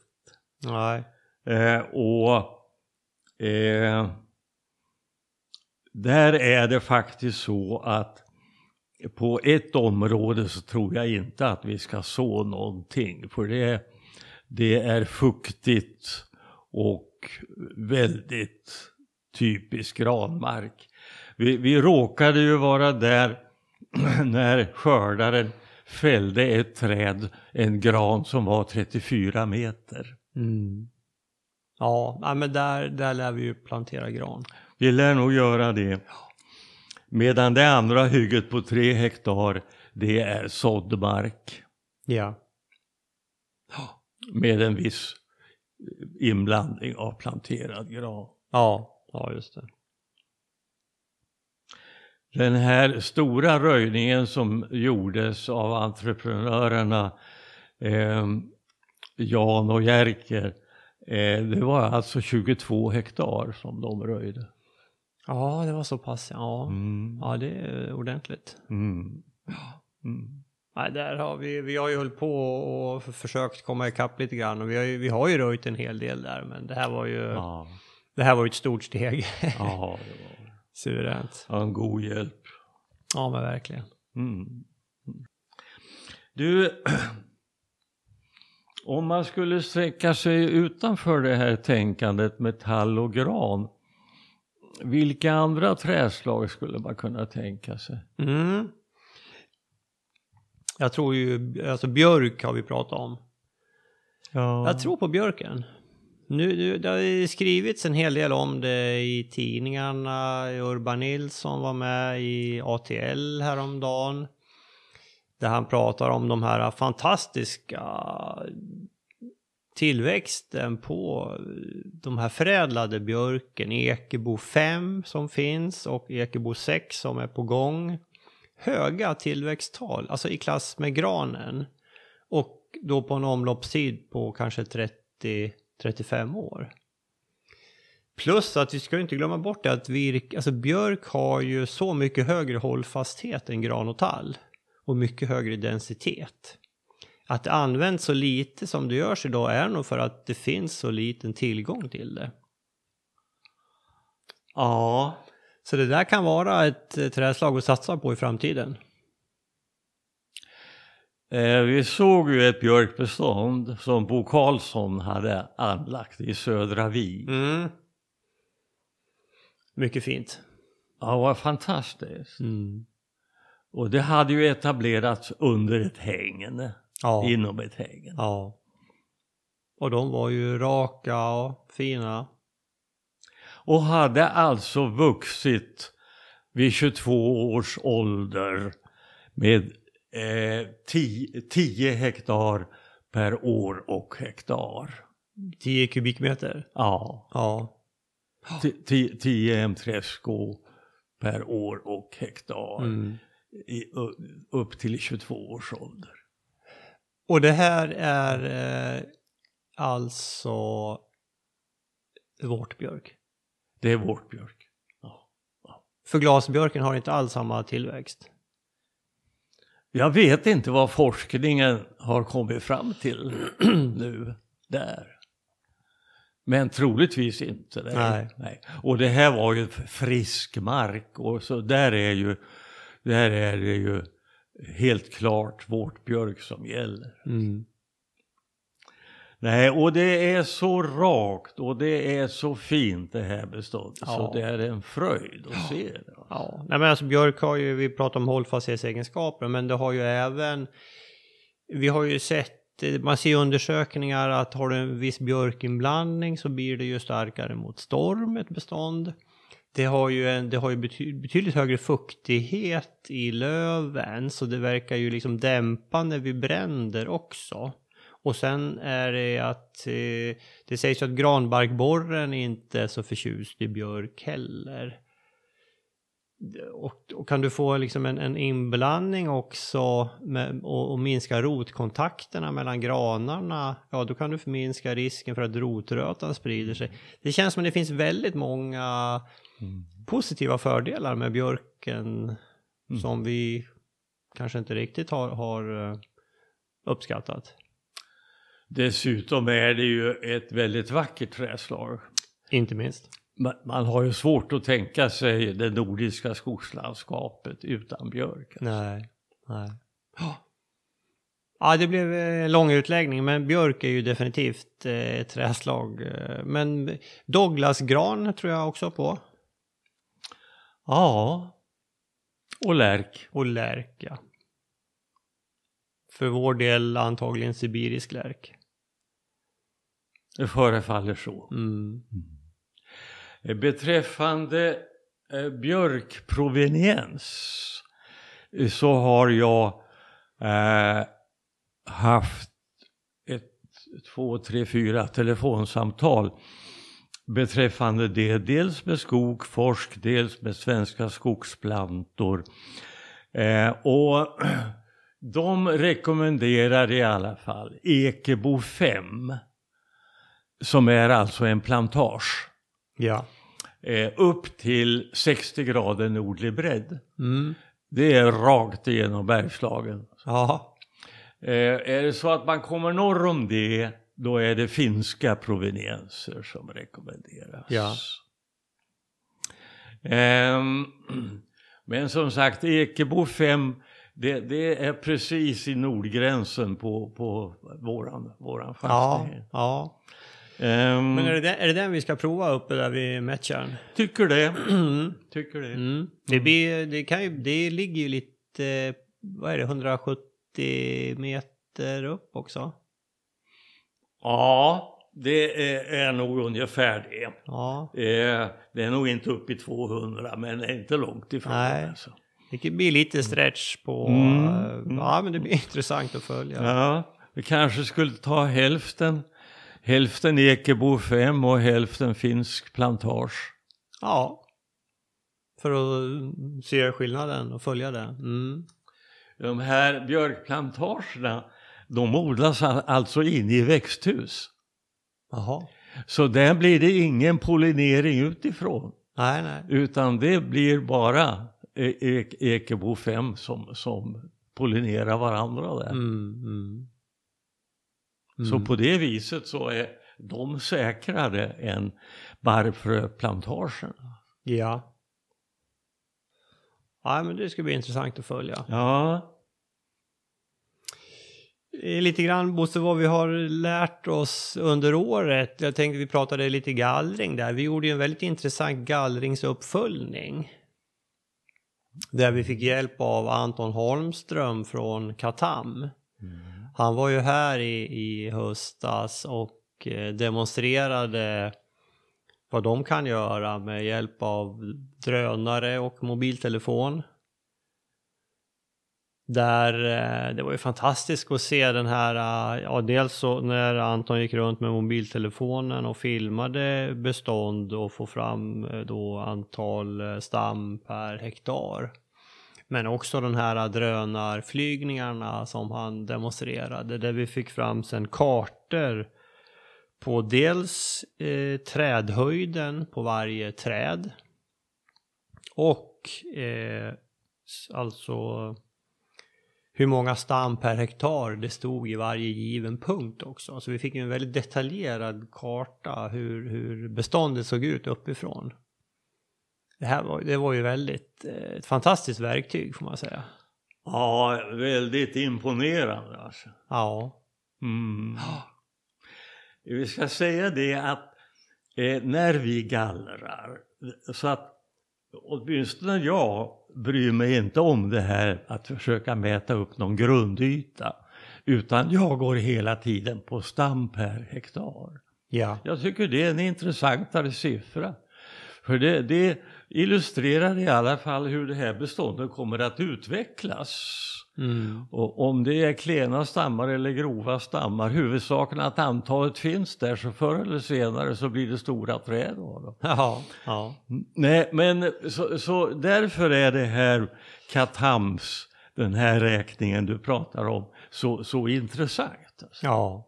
Nej. Eh, och eh, där är det faktiskt så att på ett område så tror jag inte att vi ska så någonting. För det, det är fuktigt och väldigt typisk granmark. Vi, vi råkade ju vara där *clears throat* när skördaren fällde ett träd, en gran som var 34 meter. Mm. Ja, men där, där lär vi ju plantera gran. Vi lär nog göra det. Medan det andra hygget på tre hektar, det är såddmark Ja. med en viss inblandning av planterad gran. Ja, ja just det. Den här stora röjningen som gjordes av entreprenörerna eh, Jan och Jerker, eh, det var alltså 22 hektar som de röjde. Ja, det var så pass. Ja, Mm. ja det är ordentligt. Mm. Mm. Nej, där har vi, vi har ju hållit på och försökt komma ikapp lite grann och vi har ju, vi har ju röjt en hel del där men det här var ju, Ja, det här var ju ett stort steg. ja, det var *laughs* Suveränt. ja, en god hjälp. Ja, men verkligen. Mm. Du, *clears throat* om man skulle sträcka sig utanför det här tänkandet metall och gran, vilka andra träslag skulle man kunna tänka sig? Mm. Jag tror ju, alltså björk har vi pratat om. Ja. Jag tror på björken. Nu, nu, det har skrivits en hel del om det i tidningarna. Urban Nilsson var med i ATL häromdagen. Där han pratar om de här fantastiska tillväxten på de här förädlade björken. Ekebo 5 som finns och Ekebo 6 som är på gång. Höga tillväxttal, alltså i klass med granen. Och då på en omloppstid på kanske 30-35 år. Plus att vi ska ju inte glömma bort det att virk, alltså björk har ju så mycket högre hållfasthet än gran och tall. Och mycket högre densitet. Att det används så lite som det görs idag är nog för att det finns så liten tillgång till det. ja, Så det där kan vara ett träslag att satsa på i framtiden. eh, vi såg ju ett björkbestånd som Bo Karlsson hade anlagt i Södra Vi. Mm. Mycket fint. Ja, vad fantastiskt. Mm. Och det hade ju etablerats under ett hägn, Ja. inom ett hägn. ja. Och de var ju raka och fina. Och hade alltså vuxit vid 22 års ålder med eh, 10 hektar per år och hektar. 10 kubikmeter. Ja, Ja. 10 M3SK per år och hektar Mm. i, upp till 22 års ålder. Och det här är eh, alltså vårtbjörk. Det är vårt björk. Ja. För glasbjörken har inte alls samma tillväxt. Jag vet inte vad forskningen har kommit fram till *clears throat* nu där. Men troligtvis inte. Det. Nej. Och det här var ju frisk mark och så där är ju, där är det ju helt klart vårt björk som gäller. Mm. Nej, och det är så rakt och det är så fint det här beståndet Ja. så det är en fröjd att se det. Ja, nej men alltså björk har ju, vi pratar om hållfasthetsegenskaper, men det har ju även, vi har ju sett, man ser i undersökningar att har du en viss björkinblandning så blir det ju starkare mot storm, ett bestånd. Det har ju, en, det har ju bety, betydligt högre fuktighet i löven, så det verkar ju liksom dämpande vid bränder också. Och sen är det att eh, det sägs ju att granbarkborren inte är så förtjust i björk heller. Och, och kan du få liksom en, en inblandning också med, och, och minska rotkontakterna mellan granarna, ja då kan du minska risken för att rotrötan sprider sig. Det känns som att det finns väldigt många positiva fördelar med björken som vi kanske inte riktigt har, har eh, uppskattat. Dessutom är det ju ett väldigt vackert träslag. Inte minst. Man, man har ju svårt att tänka sig det nordiska skogslandskapet utan björk. Nej, nej. Ja, det blev eh, en lång utläggning, men björk är ju definitivt eh, ett träslag. eh, Men Douglasgran tror jag också på. Ja, och lärk. Och lärk, ja. För vår del antagligen sibirisk lärk. Det förefaller så. Mm. Eh, Beträffande eh, björkproveniens eh, så har jag eh, haft ett, två, tre, fyra telefonsamtal beträffande det. Dels med Skogforsk, dels med Svenska skogsplantor. Eh, och *clears throat* de rekommenderar i alla fall Ekebo 5 som är alltså en plantage Ja. eh, upp till 60 grader nordlig bredd. Mm. Det är rakt igenom Bergslagen. Ja. Eh, är det så att man kommer norr om det, då är det finska provenienser som rekommenderas. Ja. Ehm, men som sagt, Ekebo 5, det, det är precis i nordgränsen på, på våran, våran Ja. fastighet. ja. Ehm, Men är det, den, är det den vi ska prova uppe där vid Mättjärn? Tycker det. *clears throat* Tycker det. Mm. Det, blir, det, kan ju, det ligger ju lite, vad är det, 170 meter upp också? Ja, det är, är nog ungefär det. Ja, Eh, det är nog inte upp i 200 men är inte långt ifrån. Nej. Alltså. det blir lite stretch på, Mm, eh, mm. ja men det blir *laughs* intressant att följa. Ja, vi kanske skulle ta hälften. Hälften Ekebo 5 och hälften finsk plantage. Ja. För att se skillnaden och följa det. Mm. De här björkplantagerna, de odlas al- alltså inne i växthus. Jaha. Så där blir det ingen pollinering utifrån. Nej, nej. Utan det blir bara e- e- Ekebo 5 som, som pollinerar varandra där. Mm, mm. Så Mm. på det viset så är de säkrare än barrfröplantagerna. Ja. Ja, men det ska bli intressant att följa. Ja, Lite grann Bosse vad vi har lärt oss under året. Jag tänkte vi pratade lite gallring där. Vi gjorde ju en väldigt intressant gallringsuppföljning. Där vi fick hjälp av Anton Holmström från Katam. Han var ju här i, i höstas och eh, demonstrerade vad de kan göra med hjälp av drönare och mobiltelefon. Där eh, det var ju fantastiskt att se den här, eh, ja dels så när Anton gick runt med mobiltelefonen och filmade bestånd och få fram eh, då antal stam per hektar. Men också den här drönarflygningarna som han demonstrerade där vi fick fram sen kartor på dels eh, trädhöjden på varje träd och eh, alltså hur många stam per hektar det stod i varje given punkt också. Så vi fick en väldigt detaljerad karta hur, hur beståndet såg ut uppifrån. Det här var, det var ju väldigt eh, ett fantastiskt verktyg får man säga. Ja, väldigt imponerande alltså. Ja. Mm. Vi ska säga det att eh, när vi gallrar, så att åtminstone jag bryr mig inte om det här att försöka mäta upp någon grundyta. Utan jag går hela tiden på stam per hektar. Ja. Jag tycker det är en intressantare siffra. För det, det illustrerar i alla fall hur det här beståndet kommer att utvecklas. Mm. Och om det är klena stammar eller grova stammar, huvudsaken att antalet finns där så förr eller senare så blir det stora träd av dem. *laughs* Ja. Ja. Nej, men så, så därför är det här Katams, den här räkningen du pratar om, så, så intressant. Alltså. Ja.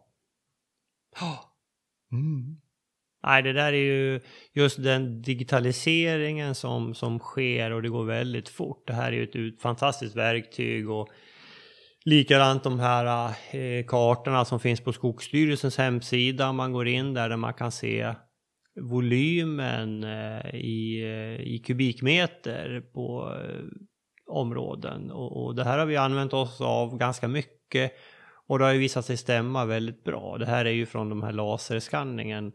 Mm. Nej, det där är ju just den digitaliseringen som, som sker och det går väldigt fort. Det här är ju ett ut, fantastiskt verktyg och likadant de här eh, kartorna som finns på Skogsstyrelsens hemsida. Man går in där, där man kan se volymen eh, i, eh, i kubikmeter på eh, områden och, och det här har vi använt oss av ganska mycket och det har ju visat sig stämma väldigt bra. Det här är ju från de här laserskanningen.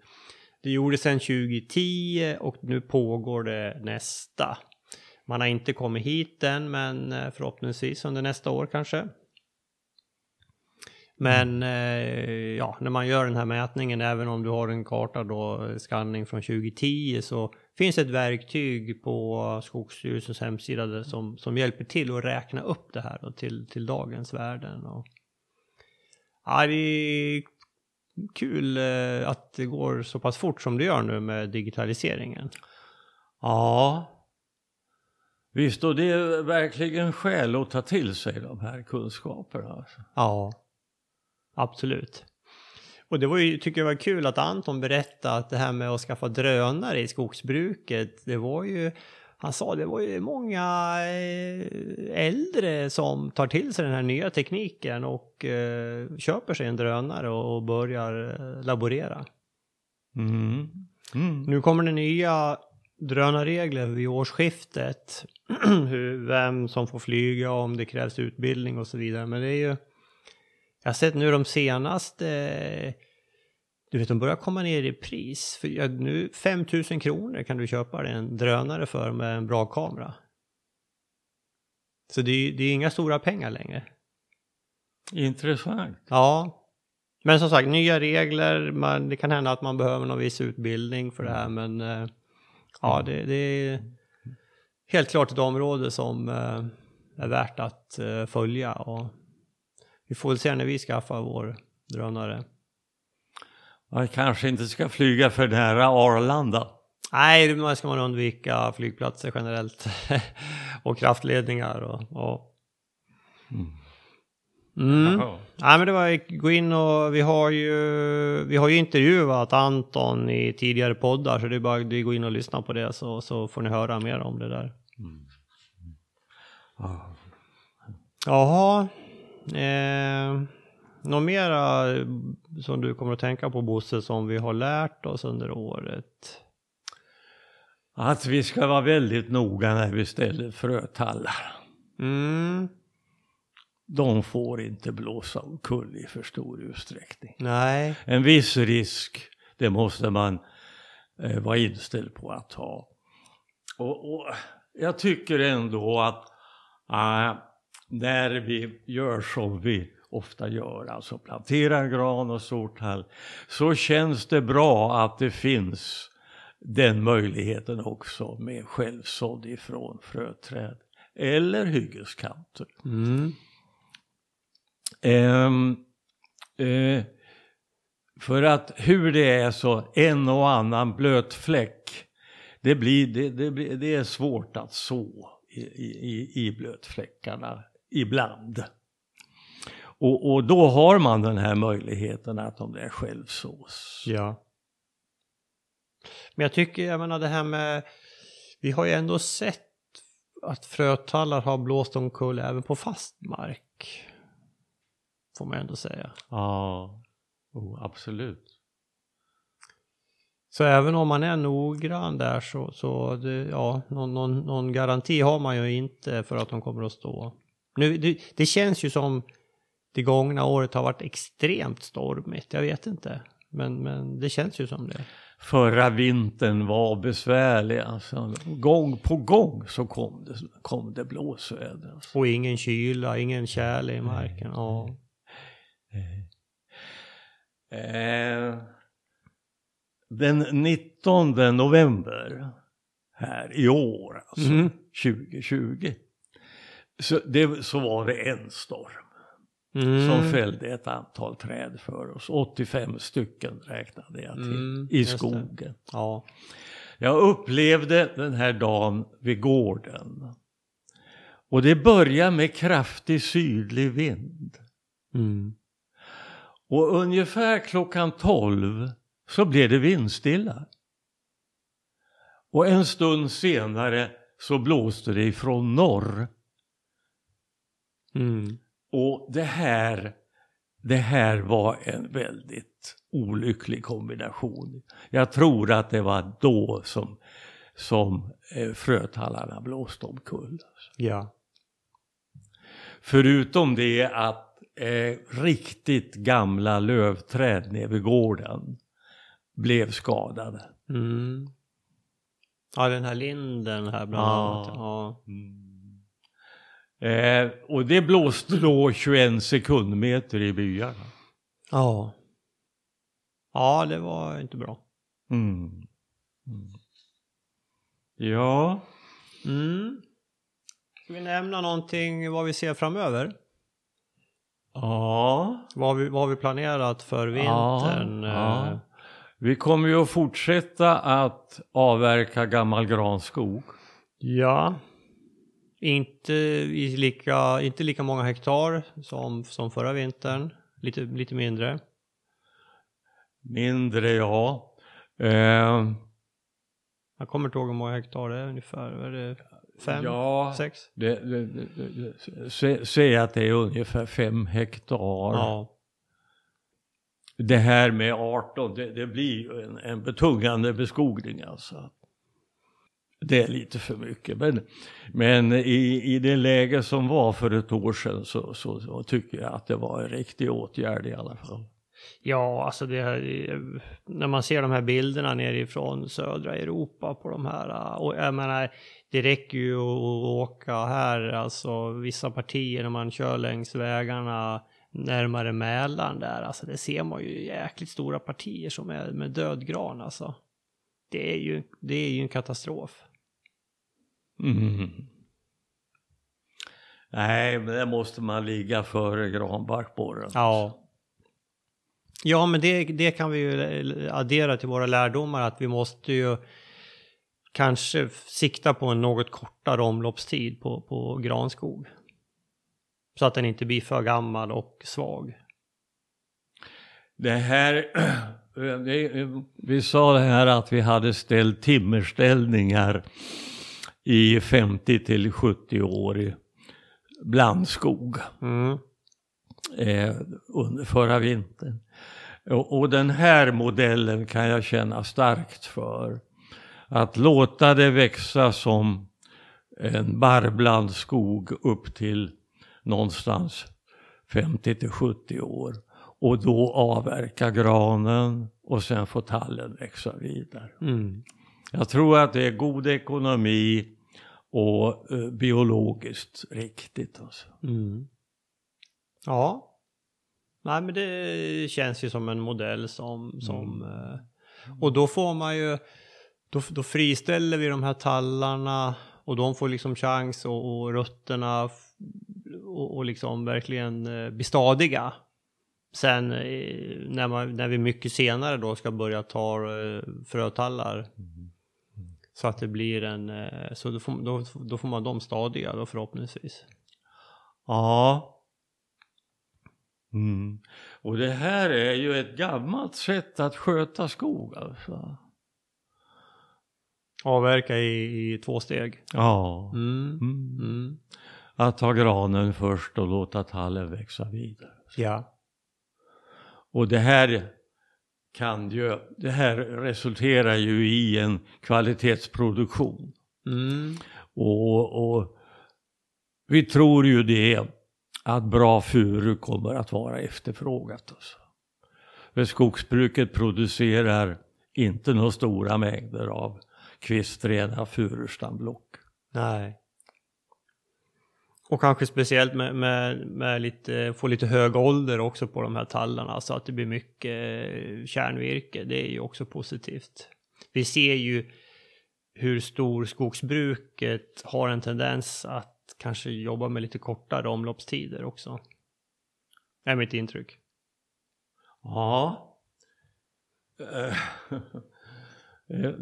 Det gjordes sedan 2010 och nu pågår det nästa. Man har inte kommit hit än men eh, förhoppningsvis under nästa år kanske. Men eh, ja, när man gör den här mätningen, även om du har en karta då, eh, skanning från 2010, så finns ett verktyg på Skogsstyrelsens hemsida som, som hjälper till att räkna upp det här då, till, till dagens värden. Och, ja, det är kul eh, att det går så pass fort som det gör nu med digitaliseringen. Ja, visst och det är verkligen skäl att ta till sig de här kunskaperna. Alltså. Ja, absolut. Och det var ju, tycker jag var kul att Anton berättade att det här med att skaffa drönare i skogsbruket, det var ju, han sa det var ju många eh, äldre som tar till sig den här nya tekniken och eh, köper sig en drönare och, börjar eh, laborera. Mm. Mm. Nu kommer det nya drönarregler vid årsskiftet. *clears throat* Hur, vem som får flyga, om det krävs utbildning och så vidare. Men det är ju... Jag har sett nu de senaste... Du vet, de börjar komma ner i pris. För ja, nu 5000 kronor kan du köpa dig en drönare för med en bra kamera. Så det är, det är inga stora pengar längre. Intressant. Ja. Men som sagt, nya regler. Man, det kan hända att man behöver någon viss utbildning för det här. Men eh, ja, det, det är helt klart ett område som eh, är värt att eh, följa. Och vi får väl se när vi skaffar vår drönare. Man kanske inte ska flyga för nära Arlanda. Nej, man ska man undvika flygplatser generellt. *laughs* och kraftledningar och... och. Mm. Jaha. Nej men det var gå in och vi har ju vi har ju intervjuat Anton i tidigare poddar så det är bara att gå in och lyssna på det så, så får ni höra mer om det där. Ja. Jaha. Eh, något mera som du kommer att tänka på Bosse som vi har lärt oss under året? Att vi ska vara väldigt noga när vi ställer frötallar. Mm. de får inte blåsa omkull i för stor utsträckning. Nej. En viss risk, det måste man eh, vara inställd på att ta. Och, och jag tycker ändå att äh, när vi gör som vi ofta gör, alltså planterar gran och sortall, så känns det bra att det finns den möjligheten också med självsådd ifrån fröträd eller hyggeskanter. Mm. Ehm, eh, för att hur det är så en och annan blöt fläck, det, blir, det, det, det är svårt att så i, i, i blötfläckarna ibland. Och, och då har man den här möjligheten att de där självsås. Ja. Men jag tycker, jag menar det här med, vi har ju ändå sett att frötallar har blåst omkull även på fast mark. Får man ändå säga. Ja, oh, absolut. Så även om man är noggrann där så, så det, ja, någon, någon, någon garanti har man ju inte för att de kommer att stå. Nu, det, det känns ju som det gångna året har varit extremt stormigt, jag vet inte. Men, men det känns ju som det. Förra vintern var besvärlig, alltså gång på gång så kom det, kom det blåsväder. Alltså. Och ingen kyla, ingen tjäle i marken. Ja. Eh, den 19 november här i år, alltså Mhm. 2020, så, det, så var det en storm Mm. som fällde ett antal träd för oss. 85 stycken räknade jag till Mm, i skogen. Ja. Jag upplevde den här dagen vid gården. Och det började med kraftig sydlig vind. Mm. Och ungefär klockan 12 så blev det vindstilla. Och en stund senare så blåste det ifrån norr. Mm. Och det här, det här var en väldigt olycklig kombination. Jag tror att det var då som, som eh, frötallarna blåste omkull. Ja. Förutom det att eh, riktigt gamla lövträd nere vid gården blev skadade. Mm. Ja, den här linden här bland Ja. annat. Ja. Eh, och det blåste då 21 sekundmeter i byarna. Ja. Ja, det var inte bra. Mm. Mm. Ja, Mm. Ska vi nämna någonting vad vi ser framöver? ja, Vad har vi, vad har vi planerat för vintern? Ja, Eh, ja. Vi kommer ju att fortsätta att avverka gammal granskog. ja. Inte, i lika, inte lika många hektar som, som förra vintern. Lite, lite mindre. Mindre ja. Eh, Jag kommer inte ihåg hur många hektar det är ungefär. Är det fem? ja, Sex? det, det, det, sä- säg att det är ungefär fem hektar. Ja. Det här med 18, det, blir en, en betungande beskogning alltså. Det är lite för mycket. Men, men i, i det läge som var för ett år sedan så, så, så tycker jag att det var en riktig åtgärd i alla fall. Ja, alltså det här, när man ser de här bilderna nerifrån södra Europa på de här, och jag menar, det räcker ju att åka här, alltså vissa partier när man kör längs vägarna närmare Mälaren där, alltså det ser man ju jäkligt stora partier som är med död gran alltså. Det är ju, det är ju en katastrof. Mm. Nej, men där måste man ligga före granbarkborren. Ja. Ja, men det, det kan vi ju addera till våra lärdomar att vi måste ju kanske sikta på en något kortare omloppstid på, på granskog. Så att den inte blir för gammal och svag. Det här, *clears throat* det, vi sa det här att vi hade ställt timmerställningar i 50 till 70 år i blandskog Mm. eh, under förra vintern. Och, och den här modellen kan jag känna starkt för. Att låta det växa som en barrblandskog upp till någonstans 50 till 70 år. Och då avverka granen och sen få tallen växa vidare. Mm. Jag tror att det är god ekonomi och eh, biologiskt riktigt. Alltså. Mm. Ja. Nej men det känns ju som en modell som, som eh, och då får man ju, då, då friställer vi de här tallarna och de får liksom chans och, och rötterna och, och liksom verkligen eh, bli stadiga. Sen eh, när, man, när vi mycket senare då ska börja ta frötallar så att det blir en, eh, så då får, då, då får man dem stadiga då förhoppningsvis. Ja. Mm. Och det här är ju ett gammalt sätt att sköta skog alltså. Avverka i, i två steg. Ja. Mm. Mm. Mm. Att ta granen först och låta tallen växa vidare. Ja. Och det här kan ju, det här resulterar ju i en kvalitetsproduktion. Mm. Och, och vi tror ju det att bra furu kommer att vara efterfrågat. Alltså. För skogsbruket producerar inte några stora mängder av kvistrena furustamblock. Nej. Och kanske speciellt med, med, med lite, få lite hög ålder också på de här tallarna så att det blir mycket eh, kärnvirke. Det är ju också positivt. Vi ser ju hur stor skogsbruket har en tendens att kanske jobba med lite kortare omloppstider också. Det är mitt intryck. Ja. *laughs* Eh,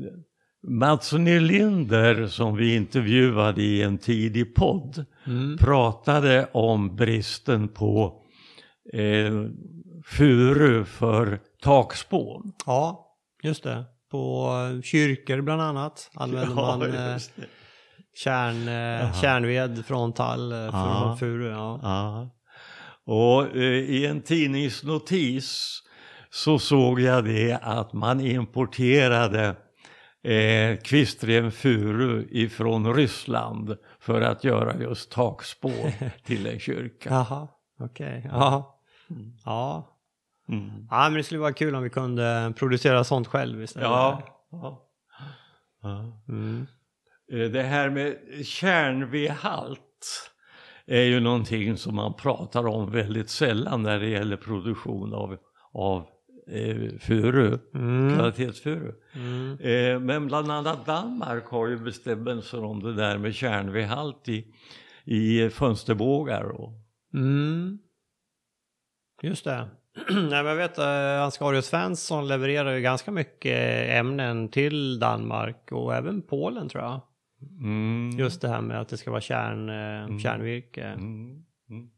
Mats Nylinder som vi intervjuade i en tidig podd Mm. pratade om bristen på eh, furu för takspån. Ja, just det. På eh, kyrkor bland annat använder man eh, kärn, eh, kärnved från tall eh, för Ja. ja. furu. Ja. Ja. Och eh, i en tidningsnotis så såg jag det att man importerade eh, kvistren furu ifrån Ryssland för att göra just takspån till en kyrka. *laughs* Jaha, okej. Ja. Ja. Mm. ja, men det skulle vara kul om vi kunde producera sånt själv istället. Ja. ja. ja. Mm. Eh, Det här med kärnvedhalt är ju någonting som man pratar om väldigt sällan när det gäller produktion av, av eh, furu, Mm. kvalitetsfuru. Mm. Eh, men bland annat Danmark har ju bestämmelser om det där med kärnvedhalt i, i fönsterbågar. Och, Mm. Just det. *clears throat* Nej, men jag vet att Ansgarius Svensson levererar ju ganska mycket ämnen till Danmark och även Polen tror jag. mm, Just det här med att det ska vara kärn, eh, kärnvirke. Mm, mm,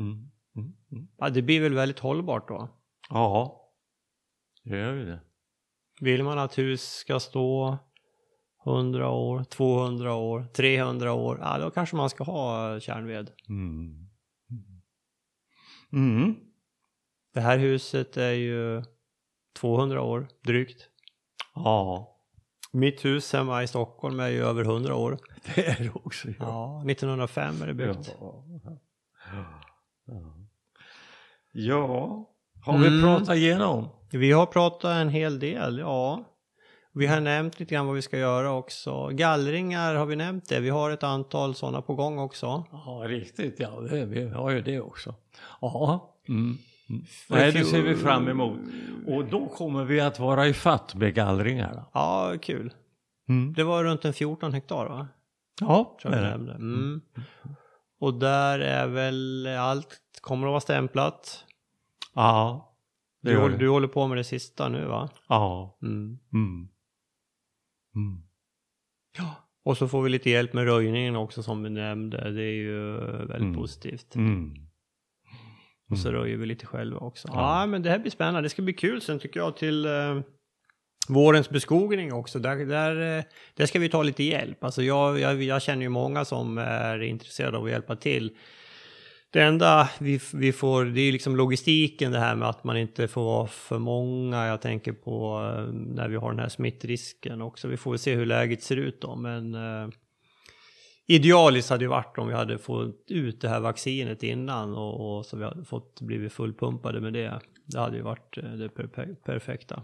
mm, mm, mm. Ja, det blir väl väldigt hållbart då. Ja, det gör ju det. Vill man att hus ska stå 100 år, 200 år, 300 år, ja då kanske man ska ha kärnved. Mm. Mm. Det här huset är ju 200 år drygt. Ja, Mitt hus hemma i Stockholm är ju över 100 år. *laughs* det är det också. Ja. Ja, 1905 är det byggt. Ja. ja, har vi Mm. pratat igenom? Vi har pratat en hel del, ja. Vi har nämnt lite grann vad vi ska göra också. Gallringar har vi nämnt det. Vi har ett antal sådana på gång också. Ja, riktigt. Ja, det, vi har ju det också. Ja, mm. Mm. Nej, det ser vi fram emot. Och då kommer vi att vara i fatt med gallringarna. Ja, kul. Mm. Det var runt en 14 hektar va? Ja, Tror jag vi nämnde. Mm. Och där är väl allt kommer att vara stämplat. Ja, det Du, gör håller- det. du håller på med det sista nu va? Ja. Mm. Mm. Mm. Och så får vi lite hjälp med röjningen också som vi nämnde. Det är ju väldigt Mm. positivt. Mm. Och så röjer vi lite själva också. Ja. Ja, men det här blir spännande. Det ska bli kul sen tycker jag till eh, vårens beskogning också. Där, där, eh, där ska vi ta lite hjälp. Alltså jag, jag, jag känner ju många som är intresserade av att hjälpa till. Det enda vi, vi får, det är liksom logistiken det här med att man inte får vara för många. Jag tänker på eh, när vi har den här smittrisken också. Vi får väl se hur läget ser ut då. Men eh, Idealiskt hade det varit om vi hade fått ut det här vaccinet innan och, och så vi hade fått blivit fullpumpade med det. Det hade ju varit eh, det per perfekta.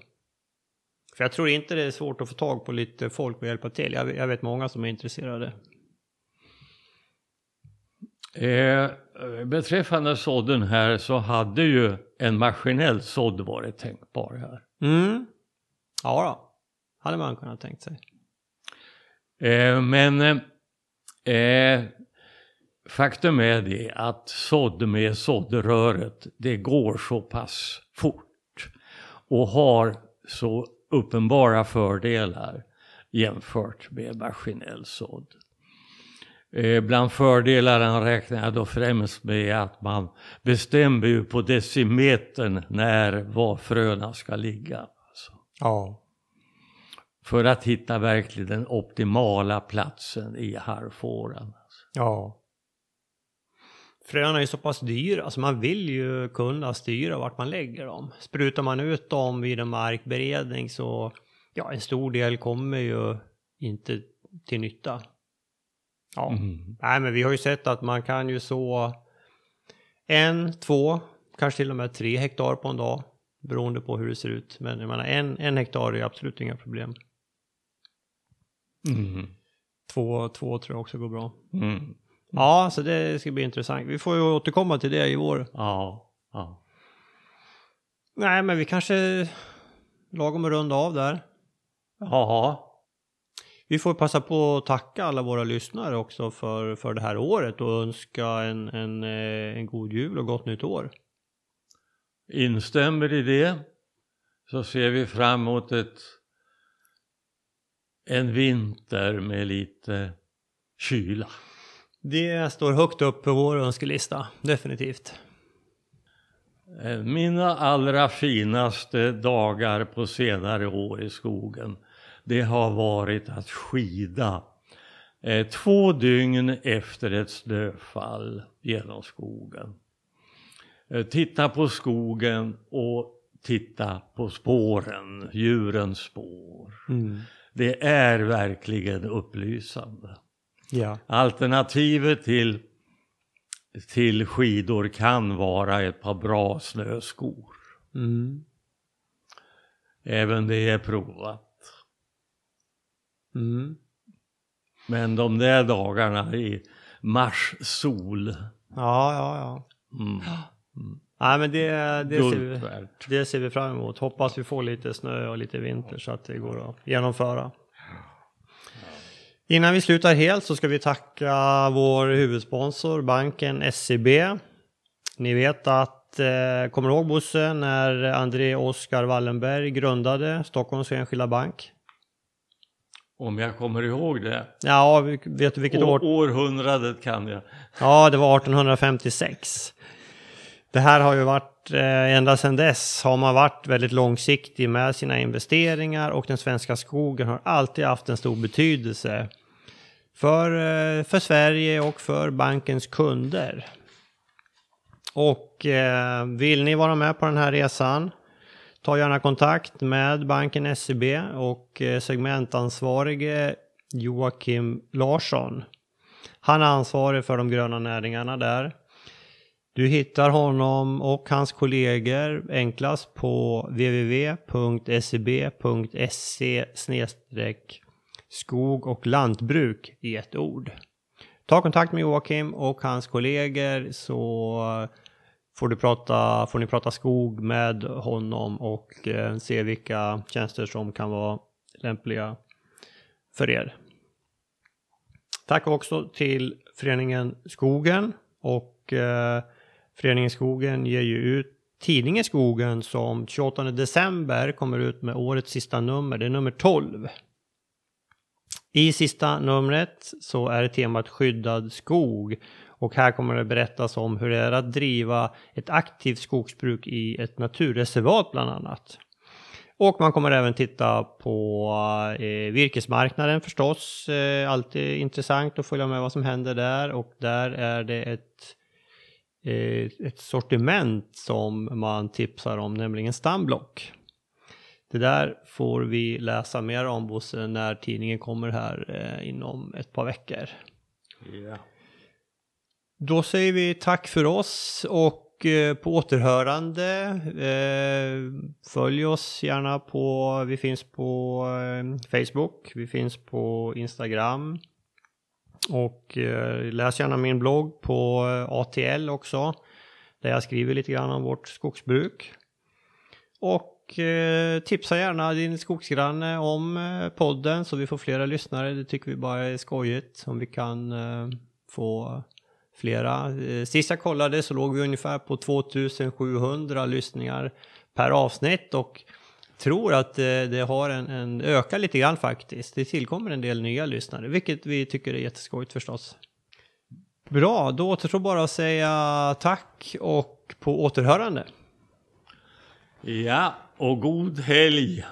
För jag tror inte det är svårt att få tag på lite folk och hjälpa till. Jag, jag vet många som är intresserade. Eh, beträffande sådden här så hade ju en maskinell sådd varit tänkbar här. Mm. Ja då. hade man kunnat tänkt sig. Eh, men eh, faktum är det att sådd med såddröret det går så pass fort och har så uppenbara fördelar jämfört med maskinell sådd. Eh, bland fördelarna räknar jag då främst med att man bestämmer ju på decimetern när var fröna ska ligga. Alltså. Ja. För att hitta verkligen den optimala platsen i harvfåran. Alltså. Ja. Fröna är ju så pass dyra, alltså man vill ju kunna styra vart man lägger dem. Sprutar man ut dem vid en markberedning så, ja en stor del kommer ju inte till nytta. Ja, mm. nej men vi har ju sett att man kan ju så en, två, kanske till och med tre hektar på en dag. Beroende på hur det ser ut. Men jag menar en, en hektar är absolut inga problem. Mm. Två, två tror jag också går bra. Mm. Ja, så det ska bli intressant. Vi får ju återkomma till det i vår. Ja. ja. Nej, men vi kanske lagom att runda av där. Ja. Vi får passa på att tacka alla våra lyssnare också för, för det här året och önska en, en, eh, en god jul och gott nytt år. Instämmer i det så ser vi fram emot ett, en vinter med lite kyla. Det står högt upp på vår önskelista, definitivt. Eh, mina allra finaste dagar på senare år i skogen det har varit att skida eh, två dygn efter ett snöfall genom skogen. Eh, titta på skogen och titta på spåren, djurens spår. Mm. Det är verkligen upplysande. Ja. Alternativet till, till skidor kan vara ett par bra snöskor. Mm. Även det är provat. Mm. Men de där dagarna i mars sol. Ja, ja, ja. Mm. Mm. Nej, men det, det, ser vi, det ser vi fram emot. Hoppas vi får lite snö och lite vinter så att det går att genomföra. Innan vi slutar helt så ska vi tacka vår huvudsponsor, banken SEB. Ni vet att, eh, kommer du ihåg Bosse, när André Oskar Wallenberg grundade Stockholms Enskilda Bank? Om jag kommer ihåg det. Ja, vet du vilket år? Århundradet kan jag. Ja, det var 1856. Det här har ju varit, eh, ända sedan dess har man varit väldigt långsiktig med sina investeringar och den svenska skogen har alltid haft en stor betydelse för, eh, för Sverige och för bankens kunder. Och eh, vill ni vara med på den här resan Ta gärna kontakt med banken SEB och eh, segmentansvarige Joakim Larsson. Han är ansvarig för de gröna näringarna där. Du hittar honom och hans kollegor enklast på www.seb.se skog och lantbruk i ett ord. Ta kontakt med Joakim och hans kollegor så får, du prata, får ni prata skog med honom och eh, se vilka tjänster som kan vara lämpliga för er. Tack också till föreningen Skogen och eh, föreningen Skogen ger ju ut tidningen Skogen som 28 december kommer ut med årets sista nummer, det är nummer 12. I sista numret så är temat skyddad skog och här kommer det berättas om hur det är att driva ett aktivt skogsbruk i ett naturreservat bland annat. Och man kommer även titta på eh, virkesmarknaden förstås. Eh, alltid intressant att följa med vad som händer där och där är det ett, eh, ett sortiment som man tipsar om, nämligen stamblock. Det där får vi läsa mer om Bosse när tidningen kommer här eh, inom ett par veckor. Yeah. Då säger vi tack för oss och eh, på återhörande. Eh, följ oss gärna på, vi finns på eh, Facebook, vi finns på Instagram. Och läs gärna min blogg på ATL också. Där jag skriver lite grann om vårt skogsbruk. Och tipsa gärna din skogsgranne om podden så vi får flera lyssnare. Det tycker vi bara är skojigt om vi kan få flera. Eh, sist jag kollade så låg vi ungefär på 2700 lyssningar per avsnitt och tror att eh, det har en, en ökar lite grann faktiskt. Det tillkommer en del nya lyssnare, vilket vi tycker är jätteskojigt förstås. Bra, då återstår bara att säga tack och på återhörande. ja, och god helg!